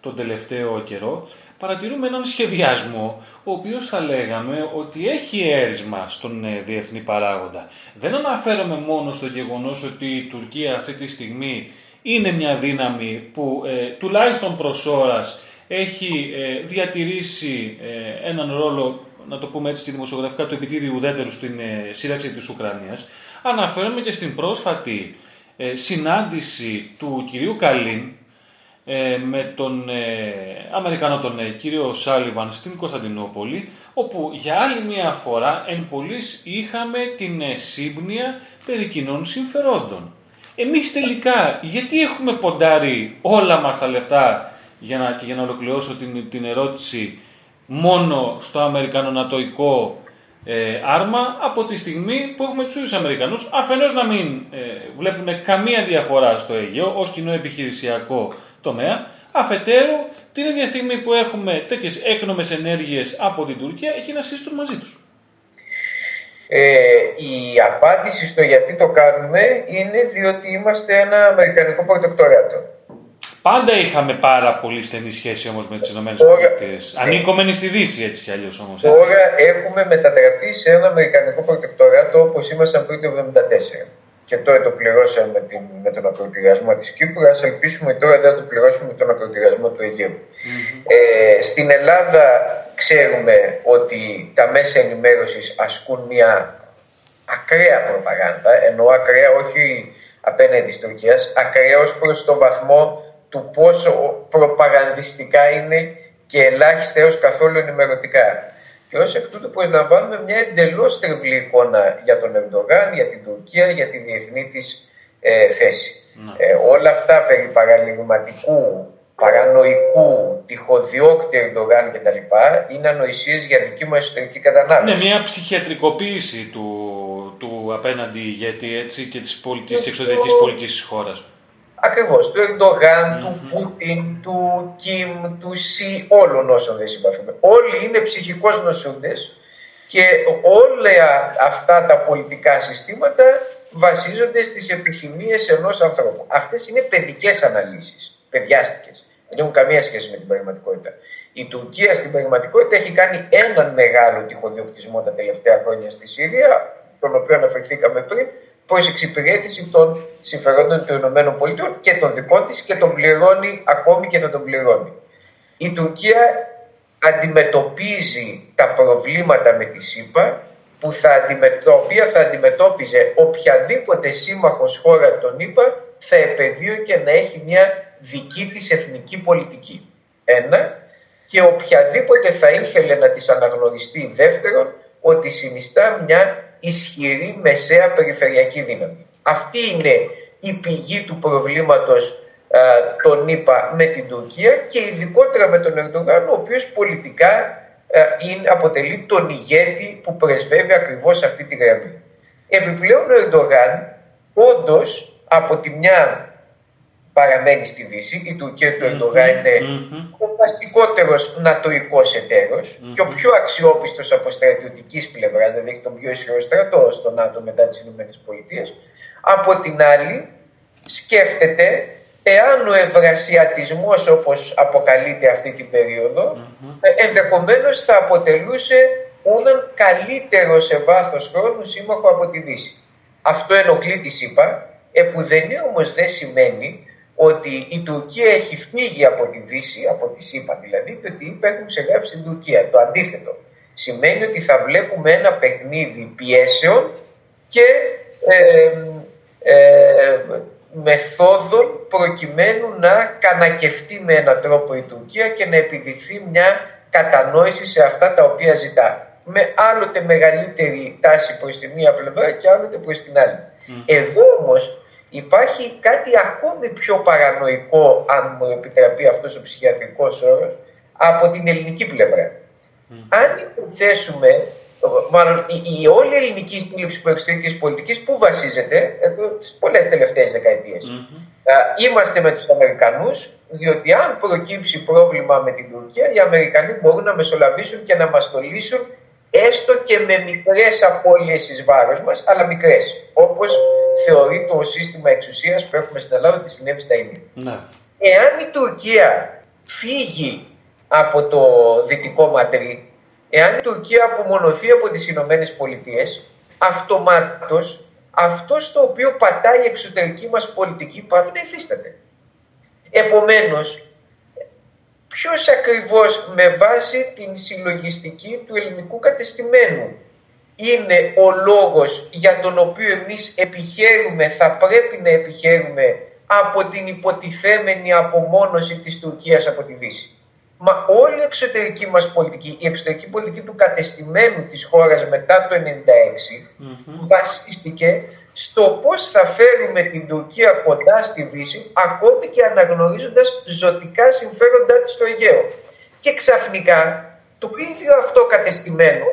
τον τελευταίο καιρό παρατηρούμε έναν σχεδιασμό ο οποίος θα λέγαμε ότι έχει έρισμα στον ε, διεθνή παράγοντα. Δεν αναφέρομαι μόνο στο γεγονός ότι η Τουρκία αυτή τη στιγμή είναι μια δύναμη που ε, τουλάχιστον προς ώρας έχει ε, διατηρήσει ε, έναν ρόλο, να το πούμε έτσι και δημοσιογραφικά, του επιτίδιου ουδέτερου στην ε, σύραξη της Ουκρανίας. Αναφέρομαι και στην πρόσφατη συνάντηση του κυρίου Καλίν με τον Αμερικανό τον κύριο Σάλιβαν στην Κωνσταντινούπολη, όπου για άλλη μια φορά εν πολλής είχαμε την σύμπνοια περί κοινών συμφερόντων. Εμείς τελικά γιατί έχουμε ποντάρει όλα μας τα λεφτά για να, και για να ολοκληρώσω την, την ερώτηση μόνο στο αμερικανονατοϊκό ε, άρμα από τη στιγμή που έχουμε τους ίδιους Αμερικανούς αφενός να μην ε, βλέπουν καμία διαφορά στο Αιγαίο ως κοινό επιχειρησιακό τομέα αφετέρου την ίδια στιγμή που έχουμε τέτοιες έκνομες ενέργειες από την Τουρκία εκεί να συζητούν μαζί τους. Ε, η απάντηση στο γιατί το κάνουμε είναι διότι είμαστε ένα αμερικανικό προτεκτοράτο. Πάντα είχαμε πάρα πολύ στενή σχέση όμως με τις ΗΠΑ. Ανήκομενοι στη Δύση έτσι κι αλλιώς όμως. Τώρα έχουμε μετατραπεί σε ένα Αμερικανικό προτεκτοράτο όπως ήμασταν πριν το 1974. Και τώρα το πληρώσαμε με, την, με τον ακροτηριασμό της Κύπρου. Ας ελπίσουμε τώρα δεν το πληρώσουμε με τον ακροτηριασμό του αιγαιου Ε, στην Ελλάδα ξέρουμε ότι τα μέσα ενημέρωσης ασκούν μια ακραία προπαγάνδα, εννοώ ακραία όχι απέναντι της Τουρκίας, ακραία ως προς το βαθμό του πόσο προπαγανδιστικά είναι και ελάχιστα έως καθόλου ενημερωτικά. Και ως εκ τούτου προσλαμβάνουμε μια εντελώς τριβλή εικόνα για τον Ερντογάν, για την Τουρκία, για τη διεθνή της ε, θέση. Ναι. Ε, όλα αυτά περί παραλυρηματικού, παρανοϊκού, τυχοδιώκτη Ερντογάν κτλ. είναι ανοησίες για δική μου εσωτερική κατανάλωση. Ναι, μια ψυχιατρικοποίηση του, του απέναντι ηγέτη έτσι, και της εξωτερικής πολιτικής της χώρας. Ακριβώς. Του ερντογαν του Πούτιν, του Κιμ, του Σι, όλων όσων δεν συμπαθούμε. Όλοι είναι ψυχικώς νοσούντες και όλα αυτά τα πολιτικά συστήματα βασίζονται στις επιθυμίες ενός ανθρώπου. Αυτές είναι παιδικές αναλύσεις, παιδιάστικες. Δεν έχουν καμία σχέση με την πραγματικότητα. Η Τουρκία στην πραγματικότητα έχει κάνει έναν μεγάλο τυχοδιοκτισμό τα τελευταία χρόνια στη Συρία, τον οποίο αναφερθήκαμε πριν, προ εξυπηρέτηση των συμφερόντων των ΗΠΑ και των δικών της και τον πληρώνει ακόμη και θα τον πληρώνει. Η Τουρκία αντιμετωπίζει τα προβλήματα με τη ΣΥΠΑ που θα τα οποία θα αντιμετώπιζε οποιαδήποτε σύμμαχος χώρα των ΗΠΑ θα επαιδείωκε να έχει μια δική της εθνική πολιτική. Ένα. Και οποιαδήποτε θα ήθελε να της αναγνωριστεί δεύτερον ότι συνιστά μια ισχυρή μεσαία περιφερειακή δύναμη. Αυτή είναι η πηγή του προβλήματος α, τον είπα με την Τουρκία και ειδικότερα με τον Ερντογάν ο οποίος πολιτικά είναι, αποτελεί τον ηγέτη που πρεσβεύει ακριβώς αυτή τη γραμμή. Επιπλέον ο Ερντογάν όντως από τη μια παραμένει στη Δύση, η Τουρκία του Ερντογάν είναι ο βασικότερο νατοικό εταίρος και ο πιο αξιόπιστος από στρατιωτικής πλευράς, δηλαδή έχει τον πιο ισχυρό στρατό στο ΝΑΤΟ μετά τις ΗΠΑ. Από την άλλη, σκέφτεται εάν ο ευρασιατισμός όπως αποκαλείται αυτή την περίοδο mm-hmm. ενδεχομένως θα αποτελούσε έναν καλύτερο σε βάθος χρόνου σύμμαχο από τη Δύση. Αυτό ενοχλεί της ΣΥΠΑ, επουδενή όμως δεν σημαίνει ότι η Τουρκία έχει φύγει από τη Δύση, από τη ΣΥΠΑ δηλαδή, και ότι έχουν ξεγράψει την Τουρκία. Το αντίθετο. Σημαίνει ότι θα βλέπουμε ένα παιχνίδι πιέσεων και ε, ε, μεθόδων προκειμένου να κανακευτεί με έναν τρόπο η Τουρκία και να επιδειχθεί μια κατανόηση σε αυτά τα οποία ζητά. Με άλλοτε μεγαλύτερη τάση προς τη μία πλευρά και άλλοτε προς την άλλη. Εδώ όμως υπάρχει κάτι ακόμη πιο παρανοϊκό, αν μου επιτραπεί αυτός ο ψυχιατρικός όρος, από την ελληνική πλευρά. Αν υποθέσουμε μάλλον η, η όλη ελληνική σύλληψη εξωτερική πολιτικής που βασίζεται εδώ τι πολλές τελευταίες Είμαστε με τους Αμερικανούς, διότι αν προκύψει πρόβλημα με την Τουρκία, οι Αμερικανοί μπορούν να μεσολαβήσουν και να μας το λύσουν έστω και με μικρές απώλειες εις βάρος μας, αλλά μικρές. Όπως θεωρεί το σύστημα εξουσίας που έχουμε στην Ελλάδα ότι συνέβη στα ίδια. Ναι. Εάν η Τουρκία φύγει από το δυτικό Μαντρί Εάν η Τουρκία απομονωθεί από τις Ηνωμένες Πολιτείες, αυτομάτως αυτός στο οποίο πατάει η εξωτερική μας πολιτική πάβει να υφίσταται. Επομένως, ποιος ακριβώς με βάση την συλλογιστική του ελληνικού κατεστημένου είναι ο λόγος για τον οποίο εμείς επιχαίρουμε, θα πρέπει να επιχαίρουμε από την υποτιθέμενη απομόνωση της Τουρκίας από τη Δύση. Μα όλη η εξωτερική μας πολιτική, η εξωτερική πολιτική του κατεστημένου της χώρας μετά το 1996 mm βασίστηκε στο πώς θα φέρουμε την Τουρκία κοντά στη Δύση ακόμη και αναγνωρίζοντας ζωτικά συμφέροντά της στο Αιγαίο. Και ξαφνικά το ίδιο αυτό κατεστημένο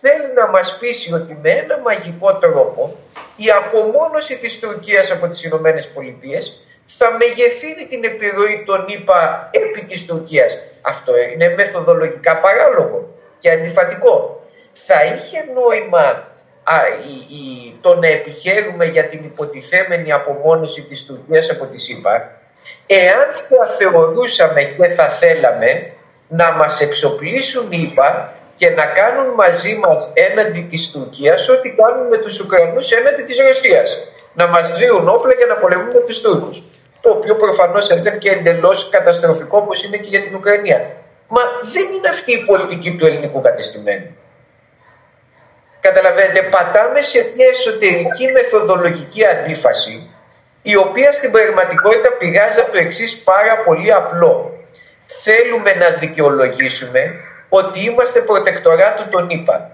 θέλει να μας πείσει ότι με ένα μαγικό τρόπο η απομόνωση της Τουρκίας από τις Ηνωμένες Πολιτείες θα μεγεθύνει την επιρροή των ΗΠΑ επί της Τουρκίας. Αυτό είναι μεθοδολογικά παράλογο και αντιφατικό. Θα είχε νόημα α, η, η, το να επιχαίρουμε για την υποτιθέμενη απομόνωση της Τουρκίας από τη ΣΥΠΑ εάν θα θεωρούσαμε και θα θέλαμε να μας εξοπλίσουν οι ΗΠΑ και να κάνουν μαζί μας έναντι της Τουρκίας ό,τι κάνουν με τους Ουκρανούς έναντι της Ρωσίας. Να μας δίνουν όπλα για να πολεμούν τους Τούρκους το οποίο προφανώς ήταν και εντελώς καταστροφικό όπως είναι και για την Ουκρανία. Μα δεν είναι αυτή η πολιτική του ελληνικού κατεστημένου. Καταλαβαίνετε, πατάμε σε μια εσωτερική μεθοδολογική αντίφαση η οποία στην πραγματικότητα πηγάζει από το εξής πάρα πολύ απλό. Θέλουμε να δικαιολογήσουμε ότι είμαστε προτεκτοράτου των ΗΠΑ.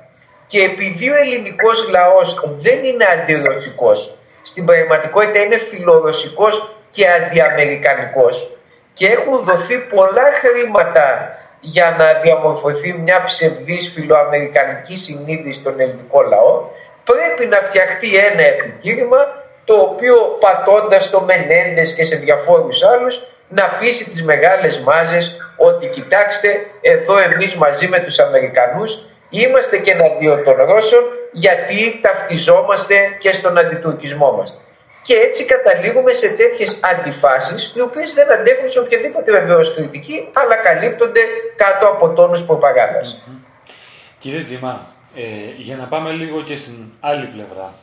Και επειδή ο ελληνικός λαός δεν είναι αντιρωσικός, στην πραγματικότητα είναι φιλορωσικός και αντιαμερικανικός και έχουν δοθεί πολλά χρήματα για να διαμορφωθεί μια ψευδής φιλοαμερικανική συνείδηση στον ελληνικό λαό, πρέπει να φτιαχτεί ένα επιχείρημα το οποίο πατώντας το Μενέντες και σε διαφόρους άλλους να πείσει τις μεγάλες μάζες ότι κοιτάξτε εδώ εμείς μαζί με τους Αμερικανούς είμαστε και εναντίον των Ρώσων γιατί ταυτιζόμαστε και στον αντιτουρκισμό μας. Και έτσι καταλήγουμε σε τέτοιες αντιφάσεις οι οποίες δεν αντέχουν σε οποιαδήποτε βεβαίως κριτική αλλά καλύπτονται κάτω από τόνους προπαγάνδας. Κύριε Τζιμά, ε, για να πάμε λίγο και στην άλλη πλευρά.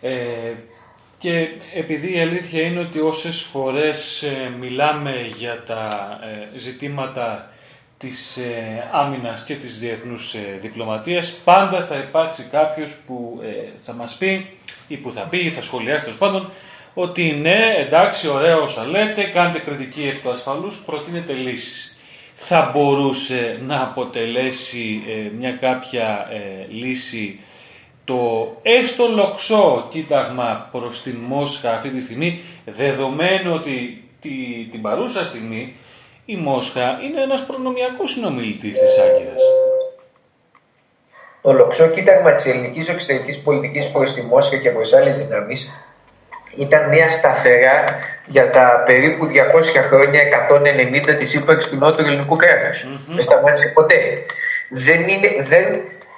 Ε, και επειδή η αλήθεια είναι ότι όσες φορές ε, μιλάμε για τα ε, ζητήματα της ε, άμυνας και της διεθνούς διπλωματίας, πάντα θα υπάρξει κάποιος που θα μας πει ή που θα πει ή θα σχολιάσει τέλος πάντων ότι ναι, εντάξει, ωραία όσα λέτε, κάντε κριτική εκ του ασφαλούς, προτείνετε λύσεις. Θα μπορούσε να αποτελέσει μια κάποια λύση το έστω λοξό κοίταγμα προς την Μόσχα αυτή τη στιγμή, δεδομένου ότι τη, την παρούσα στιγμή η Μόσχα είναι ένας προνομιακός συνομιλητής της Άγκυρας. Το λοξό κοίταγμα της ελληνικής εξωτερικής πολιτικής προς τη Μόσχα και προς άλλες δυνάμεις ήταν μια σταθερά για τα περίπου 200 χρόνια, 190 της ύπαρξης του νότου ελληνικού κράτους. Mm-hmm. Δεν σταμάτησε ποτέ. Δεν, είναι, δεν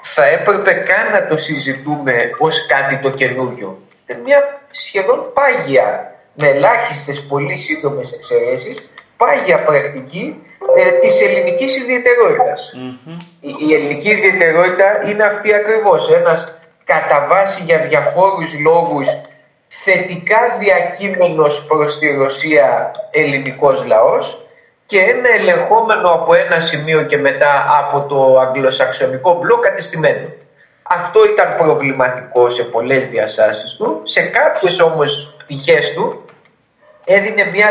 θα έπρεπε καν να το συζητούμε ως κάτι το καινούριο. Είναι μια σχεδόν πάγια, με ελάχιστες πολύ σύντομες εξαιρέσεις, πάγια πρακτική ε, της ελληνικής Η, ελληνική ιδιαιτερότητα είναι αυτή ακριβώς, ένας κατά βάση για διαφόρους λόγους θετικά διακείμενος προς τη Ρωσία ελληνικός λαός και ένα ελεγχόμενο από ένα σημείο και μετά από το αγγλοσαξονικό μπλοκ κατεστημένο. Αυτό ήταν προβληματικό σε πολλές διαστάσεις του, σε κάποιες όμως πτυχές του έδινε μια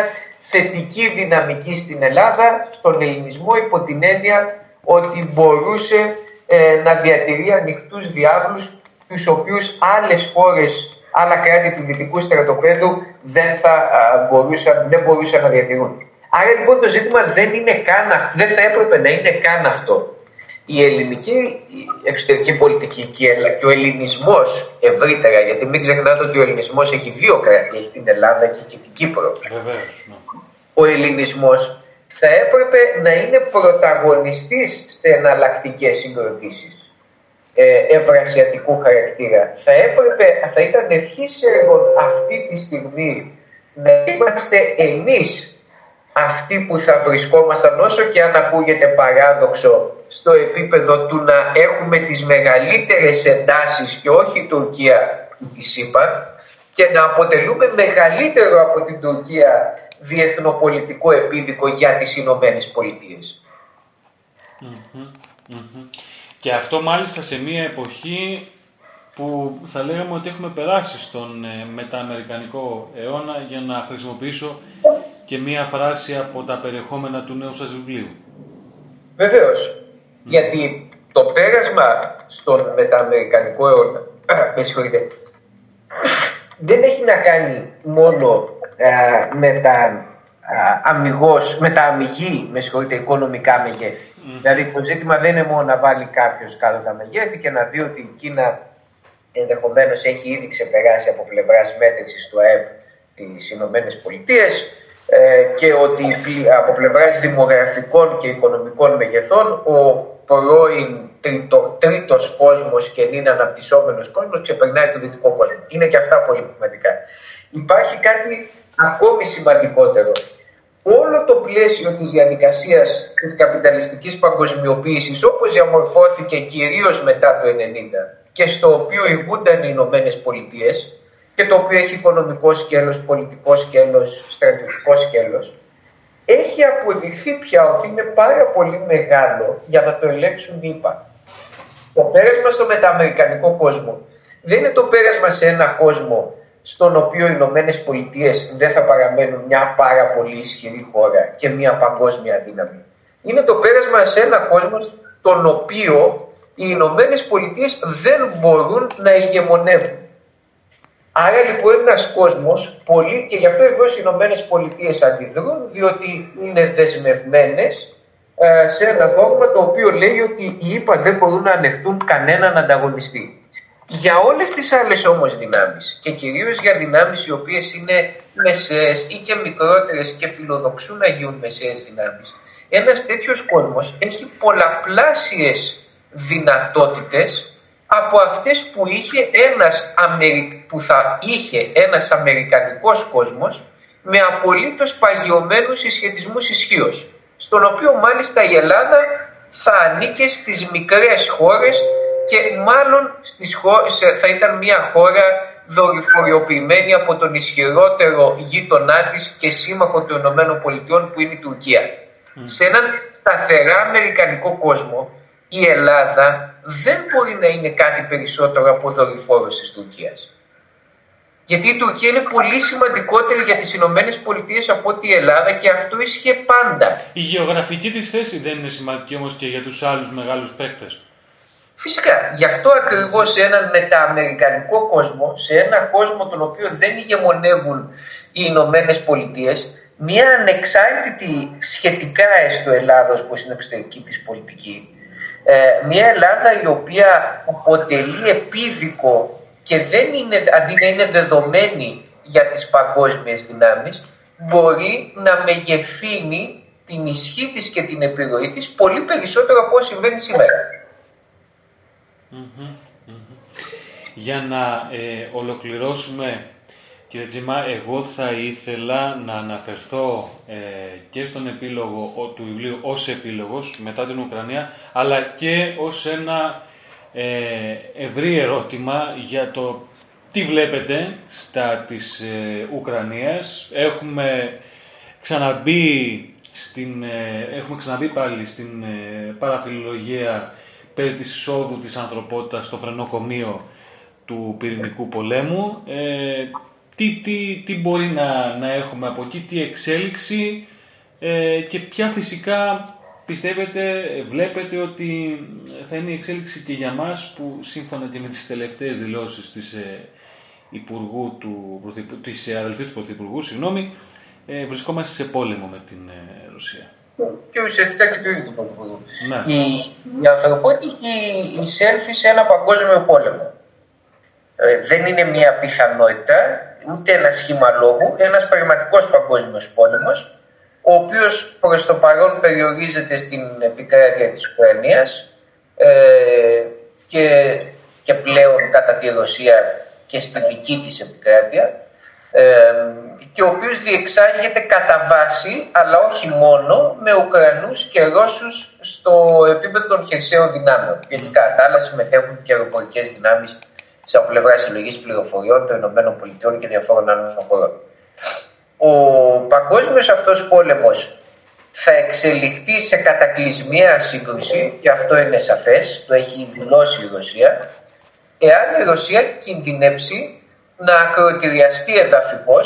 θετική δυναμική στην Ελλάδα, στον ελληνισμό υπό την έννοια ότι μπορούσε ε, να διατηρεί ανοιχτούς διάβλους τους οποίους άλλες χώρες, άλλα κράτη του δυτικού στρατοπέδου δεν, θα, μπορούσαν, δεν μπορούσαν να διατηρούν. Άρα λοιπόν το ζήτημα δεν είναι καν, δεν θα έπρεπε να είναι καν αυτό. Η ελληνική εξωτερική πολιτική και ο ελληνισμός ευρύτερα, γιατί μην ξεχνάτε ότι ο ελληνισμός έχει δύο κράτη, έχει την Ελλάδα και έχει την Κύπρο. Ναι. Ο ελληνισμός θα έπρεπε να είναι πρωταγωνιστής σε εναλλακτικές συγκροτήσεις ε, ευρασιατικού χαρακτήρα. Θα έπρεπε, θα ήταν ευχής έργο αυτή τη στιγμή να είμαστε εμείς αυτοί που θα βρισκόμασταν όσο και αν ακούγεται παράδοξο στο επίπεδο του να έχουμε τις μεγαλύτερες εντάσεις και όχι η Τουρκία που τη είπα και να αποτελούμε μεγαλύτερο από την Τουρκία διεθνοπολιτικό επίδικο για τις Ηνωμένες Και αυτό μάλιστα σε μια εποχή που θα λέγαμε ότι έχουμε περάσει στον ε, μετααμερικανικό αιώνα για να χρησιμοποιήσω και μία φράση από τα περιεχόμενα του νέου σας βιβλίου. Βεβαίως. Γιατί το πέρασμα στον μετααμερικανικό αιώνα, με συγχωρείτε, δεν έχει να κάνει μόνο με τα αμυγός, με τα αμυγή, με συγχωρείτε, οικονομικά μεγέθη. Δηλαδή το ζήτημα δεν είναι μόνο να βάλει κάποιος κάτω τα μεγέθη και να δει ότι η Κίνα ενδεχομένως έχει ήδη ξεπεράσει από πλευράς μέτρησης του ΑΕΠ τις Ηνωμένες Πολιτείες ε, και ότι από πλευράς δημογραφικών και οικονομικών μεγεθών ο πρώην τρίτο, τρίτος κόσμος και είναι αναπτυσσόμενος κόσμος ξεπερνάει το δυτικό κόσμο. Είναι και αυτά πολύ σημαντικά. Υπάρχει κάτι ακόμη σημαντικότερο. Όλο το πλαίσιο της διαδικασίας της καπιταλιστικής παγκοσμιοποίησης όπως διαμορφώθηκε κυρίως μετά το 1990 και στο οποίο ηγούνταν οι Ηνωμένες Πολιτείες και το οποίο έχει οικονομικό σκέλος, πολιτικό σκέλος, στρατιωτικό σκέλος, έχει αποδειχθεί πια ότι είναι πάρα πολύ μεγάλο για να το ελέγξουν οι Το πέρασμα στο μεταμερικανικό κόσμο δεν είναι το πέρασμα σε ένα κόσμο στον οποίο οι Ηνωμένες Πολιτείες δεν θα παραμένουν μια πάρα πολύ ισχυρή χώρα και μια παγκόσμια δύναμη. Είναι το πέρασμα σε ένα κόσμο τον οποίο οι Ηνωμένες Πολιτείες δεν μπορούν να ηγεμονεύουν. Άρα λοιπόν είναι ένας κόσμος πολύ και γι' αυτό εδώ οι Ηνωμένες Πολιτείες αντιδρούν, διότι είναι δεσμευμένες ε, σε ένα δόγμα το οποίο λέει ότι οι ΗΠΑ δεν μπορούν να ανεχτούν κανέναν ανταγωνιστή. Για όλες τις άλλες όμως δυνάμεις και κυρίως για δυνάμεις οι οποίες είναι μεσαίες ή και μικρότερες και φιλοδοξούν να γίνουν μεσαίες δυνάμεις, ένας τέτοιος κόσμος έχει πολλαπλάσιες δυνατότητες από αυτές που, είχε ένας που θα είχε ένας αμερικανικός κόσμος με απολύτως παγιωμένους συσχετισμούς ισχύως, στον οποίο μάλιστα η Ελλάδα θα ανήκε στις μικρές χώρες και μάλλον στις χώρες, θα ήταν μια χώρα δορυφοριοποιημένη από τον ισχυρότερο γείτονά της και σύμμαχο των ΗΠΑ που είναι η Τουρκία. Σε έναν σταθερά αμερικανικό κόσμο η Ελλάδα δεν μπορεί να είναι κάτι περισσότερο από δορυφόρος της Τουρκίας. Γιατί η Τουρκία είναι πολύ σημαντικότερη για τις Ηνωμένες Πολιτείες από ότι η Ελλάδα και αυτό ίσχυε πάντα. Η γεωγραφική της θέση δεν είναι σημαντική όμως και για τους άλλους μεγάλους παίκτες. Φυσικά, γι' αυτό ακριβώς σε έναν μετααμερικανικό κόσμο, σε έναν κόσμο τον οποίο δεν ηγεμονεύουν οι Ηνωμένες Πολιτείες, μια ανεξάρτητη σχετικά έστω Ελλάδος που είναι εξωτερική της πολιτική, ε, μια Ελλάδα η οποία αποτελεί επίδικο και δεν είναι, αντί να είναι δεδομένη για τις παγκόσμιες δυνάμεις, μπορεί να μεγεθύνει την ισχύ της και την επιρροή της πολύ περισσότερο από όσο συμβαίνει Για να ε, ολοκληρώσουμε Κύριε Τζιμά, εγώ θα ήθελα να αναφερθώ ε, και στον επίλογο του βιβλίου ως επίλογος μετά την Ουκρανία, αλλά και ως ένα ε, ευρύ ερώτημα για το τι βλέπετε στα της ε, Ουκρανίας. Έχουμε ξαναμπεί, στην, ε, έχουμε ξαναμπεί πάλι στην ε, παραφιλολογία περί της εισόδου της ανθρωπότητας στο φρενοκομείο του πυρηνικού πολέμου τι, τι, τι μπορεί να, να έχουμε από εκεί, τι εξέλιξη ε, και ποια φυσικά πιστεύετε, βλέπετε ότι θα είναι η εξέλιξη και για μας που σύμφωνα και με τις τελευταίες δηλώσεις της ε, Υπουργού του, της αδελφής του Πρωθυπουργού, συγγνώμη, ε, βρισκόμαστε σε πόλεμο με την ε, Ρωσία. Και ουσιαστικά και το ίδιο του Πρωθυπουργού. Ναι. Η, η ανθρωπότητα έχει εισέλθει σε ένα παγκόσμιο πόλεμο. Ε, δεν είναι μια πιθανότητα, ούτε ένας σχήμα λόγου, ένας πραγματικός παγκόσμιος πόλεμος, ο οποίος προς το παρόν περιορίζεται στην επικράτεια της Ουκρανίας ε, και, και πλέον κατά τη Ρωσία και στη δική της επικράτεια ε, και ο οποίος διεξάγεται κατά βάση, αλλά όχι μόνο, με Ουκρανούς και Ρώσους στο επίπεδο των χερσαίων δυνάμεων. Γενικά, τα άλλα συμμετέχουν και αεροπορικές δυνάμεις σε από πλευρά συλλογής πληροφοριών των ΗΠΑ και διαφόρων άλλων χωρών. Ο παγκόσμιος αυτός πόλεμος θα εξελιχθεί σε κατακλυσμία σύγκρουση, και αυτό είναι σαφές, το έχει δηλώσει η Ρωσία, εάν η Ρωσία κινδυνεύσει να ακροτηριαστεί εδαφικώ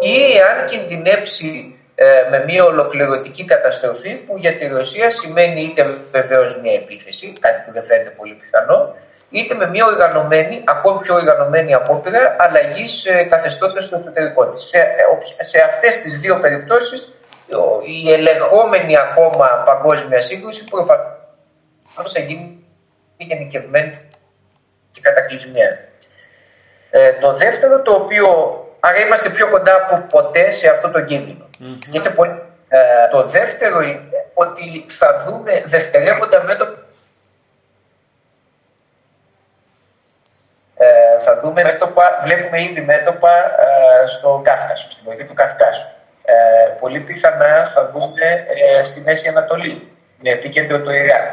ή εάν κινδυνεύσει ε, με μια ολοκληρωτική καταστροφή που για τη Ρωσία σημαίνει είτε βεβαίως μια επίθεση, κάτι που δεν φαίνεται πολύ πιθανό, είτε με μια οργανωμένη, ακόμη πιο οργανωμένη απόπειρα αλλαγή ε, καθεστώτος στο εσωτερικό της. Σε, ε, σε αυτές τις δύο περιπτώσεις, η ελεγχόμενη ακόμα παγκόσμια σύγκρουση προφανώς θα γίνει γενικευμένη και κατακλυσμία. Ε, το δεύτερο, το οποίο. Άρα είμαστε πιο κοντά από ποτέ σε αυτό το κίνδυνο. Και σε ε, το δεύτερο είναι ότι θα δούμε δευτερεύοντα μέτωπα Ε, θα δούμε μέτωπα, βλέπουμε ήδη μέτωπα ε, στο Κάφκασο, στην περιοχή του Καυκάσου. Ε, πολύ πιθανά θα δούμε ε, στη Μέση Ανατολή, με επίκεντρο το Ιράν.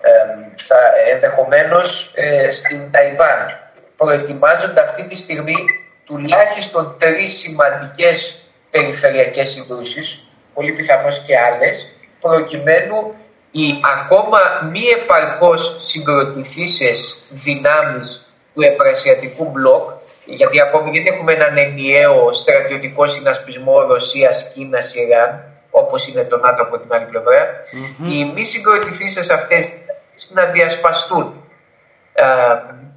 Ε, θα, ενδεχομένως ε, στην Ταϊβάν. Προετοιμάζονται αυτή τη στιγμή τουλάχιστον τρεις σημαντικές περιφερειακές συγκρούσεις, πολύ πιθανώς και άλλες, προκειμένου οι ακόμα μη επαρκώς συγκροτηθήσεις δυνάμεις του επρασιατικού μπλοκ, γιατί ακόμη δεν έχουμε έναν ενιαίο στρατιωτικό συνασπισμό Ρωσίας-Κίνας-Ιράν, όπως είναι το ΝΑΤΟ από την άλλη οι μη συγκροτηθήσεις αυτές να διασπαστούν. Ε,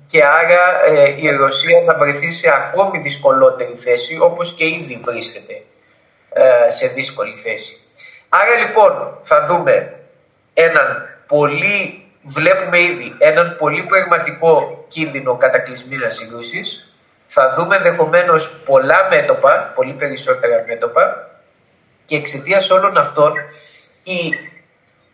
και άρα ε, η Ρωσία να βρεθεί σε ακόμη δυσκολότερη θέση, όπως και ήδη βρίσκεται ε, σε δύσκολη θέση. Άρα λοιπόν θα δούμε έναν πολύ, βλέπουμε ήδη έναν πολύ πραγματικό κίνδυνο κατακλυσμίας σύγκρουση. Θα δούμε ενδεχομένως πολλά μέτωπα, πολύ περισσότερα μέτωπα και εξαιτίας όλων αυτών η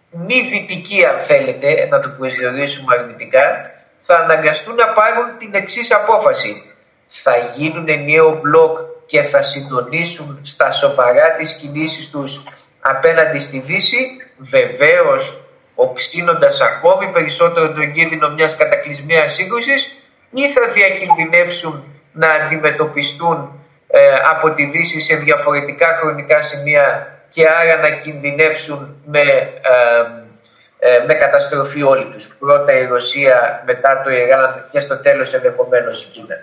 μη δυτική αν θέλετε, να το προσδιορίσουμε αρνητικά, θα αναγκαστούν να πάρουν την εξής απόφαση. Θα γίνουν ενιαίο μπλοκ και θα συντονίσουν στα σοβαρά τις κινήσεις τους απέναντι στη Δύση, βεβαίως οξύνοντας ακόμη περισσότερο τον κίνδυνο μιας κατακλυσμίας σύγκρουσης ή θα διακινδυνεύσουν να αντιμετωπιστούν ε, από τη Δύση σε διαφορετικά χρονικά σημεία και άρα να κινδυνεύσουν με, ε, ε, με καταστροφή όλοι τους. Πρώτα η Ρωσία, μετά το Ιράν και στο τέλος ενδεχομένως η Κίνα.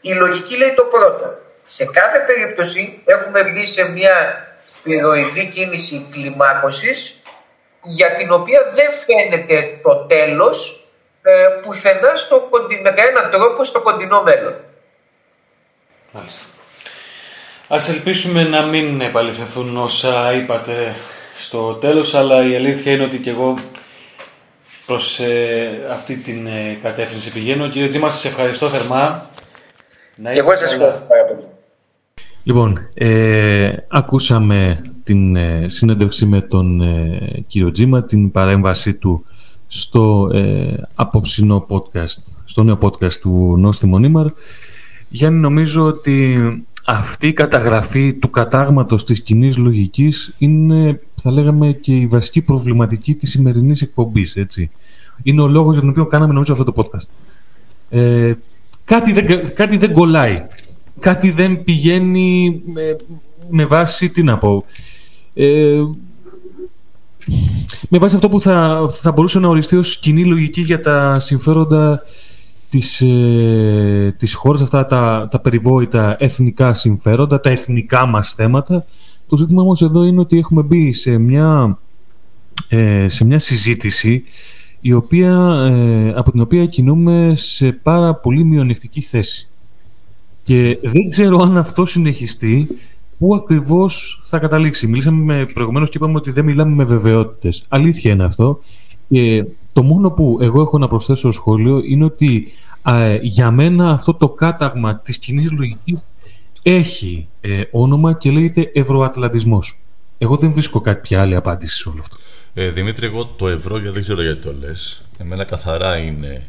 Η λογική λέει το πρώτο. Σε κάθε περίπτωση έχουμε μπει σε μια πυροειδή κίνηση κλιμάκωσης για την οποία δεν φαίνεται το τέλος ε, πουθενά στο, με κανέναν τρόπο στο κοντινό μέλλον. Μάλιστα. Ας ελπίσουμε να μην επαληθευθούν όσα είπατε στο τέλος, αλλά η αλήθεια είναι ότι και εγώ προς ε, αυτή την ε, κατεύθυνση πηγαίνω. Κύριε Τζίμα, σας ευχαριστώ θερμά. Να και εγώ σας ευχαριστώ πάρα πολύ. Λοιπόν, ε, ακούσαμε την ε, συνέντευξη με τον ε, κύριο Τζίμα, την παρέμβασή του στο ε, απόψινό podcast, στο νέο podcast του Νόστιμο Νίμαρ. Γιάννη, νομίζω ότι αυτή η καταγραφή του κατάγματος της κοινή λογικής είναι, θα λέγαμε, και η βασική προβληματική της σημερινής εκπομπής, έτσι. Είναι ο λόγος για τον οποίο κάναμε, νομίζω, αυτό το podcast. Ε, κάτι, δεν, κάτι δεν κολλάει. Κάτι δεν πηγαίνει με, με βάση, τι να πω, ε, με βάση αυτό που θα, θα μπορούσε να οριστεί ως κοινή λογική για τα συμφέροντα της, ε, της χώρας, αυτά τα, τα περιβόητα εθνικά συμφέροντα, τα εθνικά μας θέματα. Το ζήτημα όμως εδώ είναι ότι έχουμε μπει σε μια, ε, σε μια συζήτηση η οποία, ε, από την οποία κινούμε σε πάρα πολύ μειονεκτική θέση. Και δεν ξέρω αν αυτό συνεχιστεί, πού ακριβώς θα καταλήξει. Μιλήσαμε με, προηγουμένως και είπαμε ότι δεν μιλάμε με βεβαιότητες. Αλήθεια είναι αυτό. Και το μόνο που εγώ έχω να προσθέσω σχόλιο είναι ότι για μένα αυτό το κάταγμα της κοινής λογικής έχει ε, όνομα και λέγεται ευρωατλαντισμός. Εγώ δεν βρίσκω κάποια άλλη απάντηση σε όλο αυτό. Ε, Δημήτρη, εγώ το ευρώ δεν ξέρω γιατί το λες. Εμένα καθαρά είναι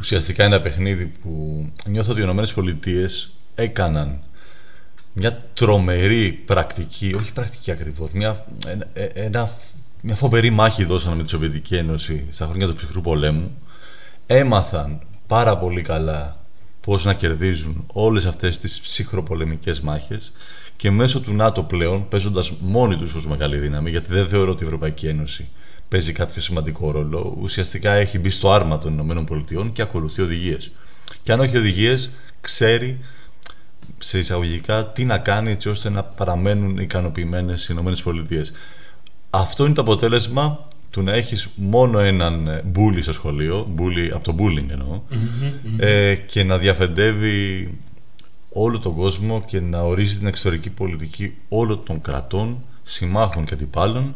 ουσιαστικά ένα παιχνίδι που νιώθω ότι οι ΗΠΑ έκαναν μια τρομερή πρακτική, όχι πρακτική ακριβώς, μια, ένα, μια φοβερή μάχη δώσαν με τη Σοβιετική Ένωση στα χρόνια του ψυχρού πολέμου. Έμαθαν πάρα πολύ καλά πώς να κερδίζουν όλες αυτές τις ψυχροπολεμικές μάχες και μέσω του ΝΑΤΟ πλέον, παίζοντας μόνοι τους ως μεγάλη δύναμη, γιατί δεν θεωρώ ότι η Ευρωπαϊκή Ένωση παίζει κάποιο σημαντικό ρόλο, ουσιαστικά έχει μπει στο άρμα των ΗΠΑ και ακολουθεί οδηγίες. Και αν όχι οδηγίες, ξέρει σε εισαγωγικά τι να κάνει έτσι ώστε να παραμένουν ικανοποιημένες οι ΗΠΑ. Αυτό είναι το αποτέλεσμα του να έχεις μόνο έναν μπούλι στο σχολείο, μπούλι, από το bullying εννοω ε, και να διαφεντεύει όλο τον κόσμο και να ορίζει την εξωτερική πολιτική όλων των κρατών, συμμάχων και αντιπάλων,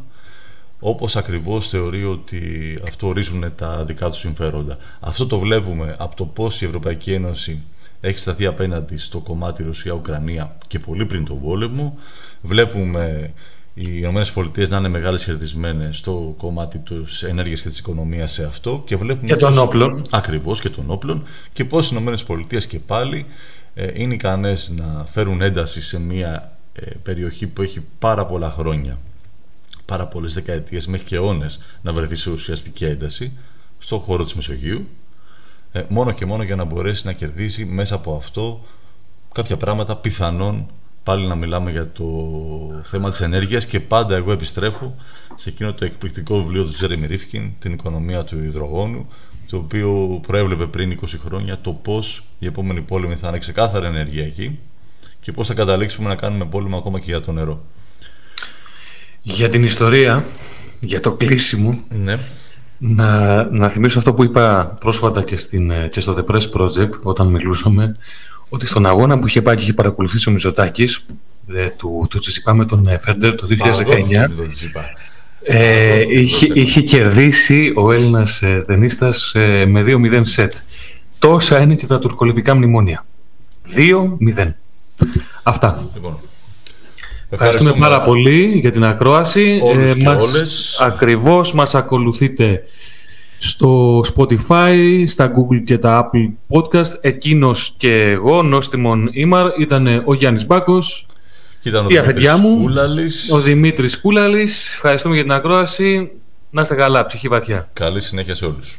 όπως ακριβώς θεωρεί ότι αυτό ορίζουν τα δικά τους συμφέροντα. Αυτό το βλέπουμε από το πώς η Ευρωπαϊκή Ένωση έχει σταθεί απέναντι στο κομμάτι Ρωσία-Ουκρανία και πολύ πριν τον πόλεμο. Βλέπουμε οι ΗΠΑ να είναι μεγάλες κερδισμένε στο κομμάτι της ενέργειας και της οικονομίας σε αυτό. Και, βλέπουμε και των όπλων. Ακριβώς και των όπλων. Και πώς οι ΗΠΑ και πάλι ε, είναι ικανές να φέρουν ένταση σε μια ε, περιοχή που έχει πάρα πολλά χρόνια, πάρα πολλές δεκαετίες μέχρι και αιώνες να βρεθεί σε ουσιαστική ένταση στον χώρο της Μεσογείου. Ε, μόνο και μόνο για να μπορέσει να κερδίσει μέσα από αυτό κάποια πράγματα πιθανόν πάλι να μιλάμε για το θέμα της ενέργειας και πάντα εγώ επιστρέφω σε εκείνο το εκπληκτικό βιβλίο του Τζέρεμι Ρίφκιν, την οικονομία του υδρογόνου, το οποίο προέβλεπε πριν 20 χρόνια το πώς η επόμενη πόλεμη θα είναι ξεκάθαρα ενεργειακή και πώς θα καταλήξουμε να κάνουμε πόλεμο ακόμα και για το νερό. Για την ιστορία, για το κλείσιμο, ναι. Να, να θυμίσω αυτό που είπα πρόσφατα και, στην, και στο The Press Project όταν μιλούσαμε, ότι στον αγώνα που είχε πάει και είχε παρακολουθήσει ο Μητσοτάκης ε, του, του Τσιτσιπά με τον Φέρντερ το 2019 ε, είχε, είχε κερδίσει ο Έλληνας ε, δενίστας ε, με 2-0 σετ. Τόσα είναι και τα τουρκολιβικά μνημόνια. 2-0. Αυτά. Λοιπόν, Ευχαριστούμε πάρα πολύ για την ακρόαση. Όλους ε, και μας, όλες. Ακριβώς μας ακολουθείτε στο Spotify, στα Google και τα Apple Podcast. Εκείνος και εγώ, Νόστιμον Ήμαρ, ήταν ο Γιάννης Μπάκος. Ήταν ο η Δημήτρης μου, Κούλαλης. ο Δημήτρης Κούλαλης. Ευχαριστούμε για την ακρόαση. Να είστε καλά, ψυχή βαθιά. Καλή συνέχεια σε όλους.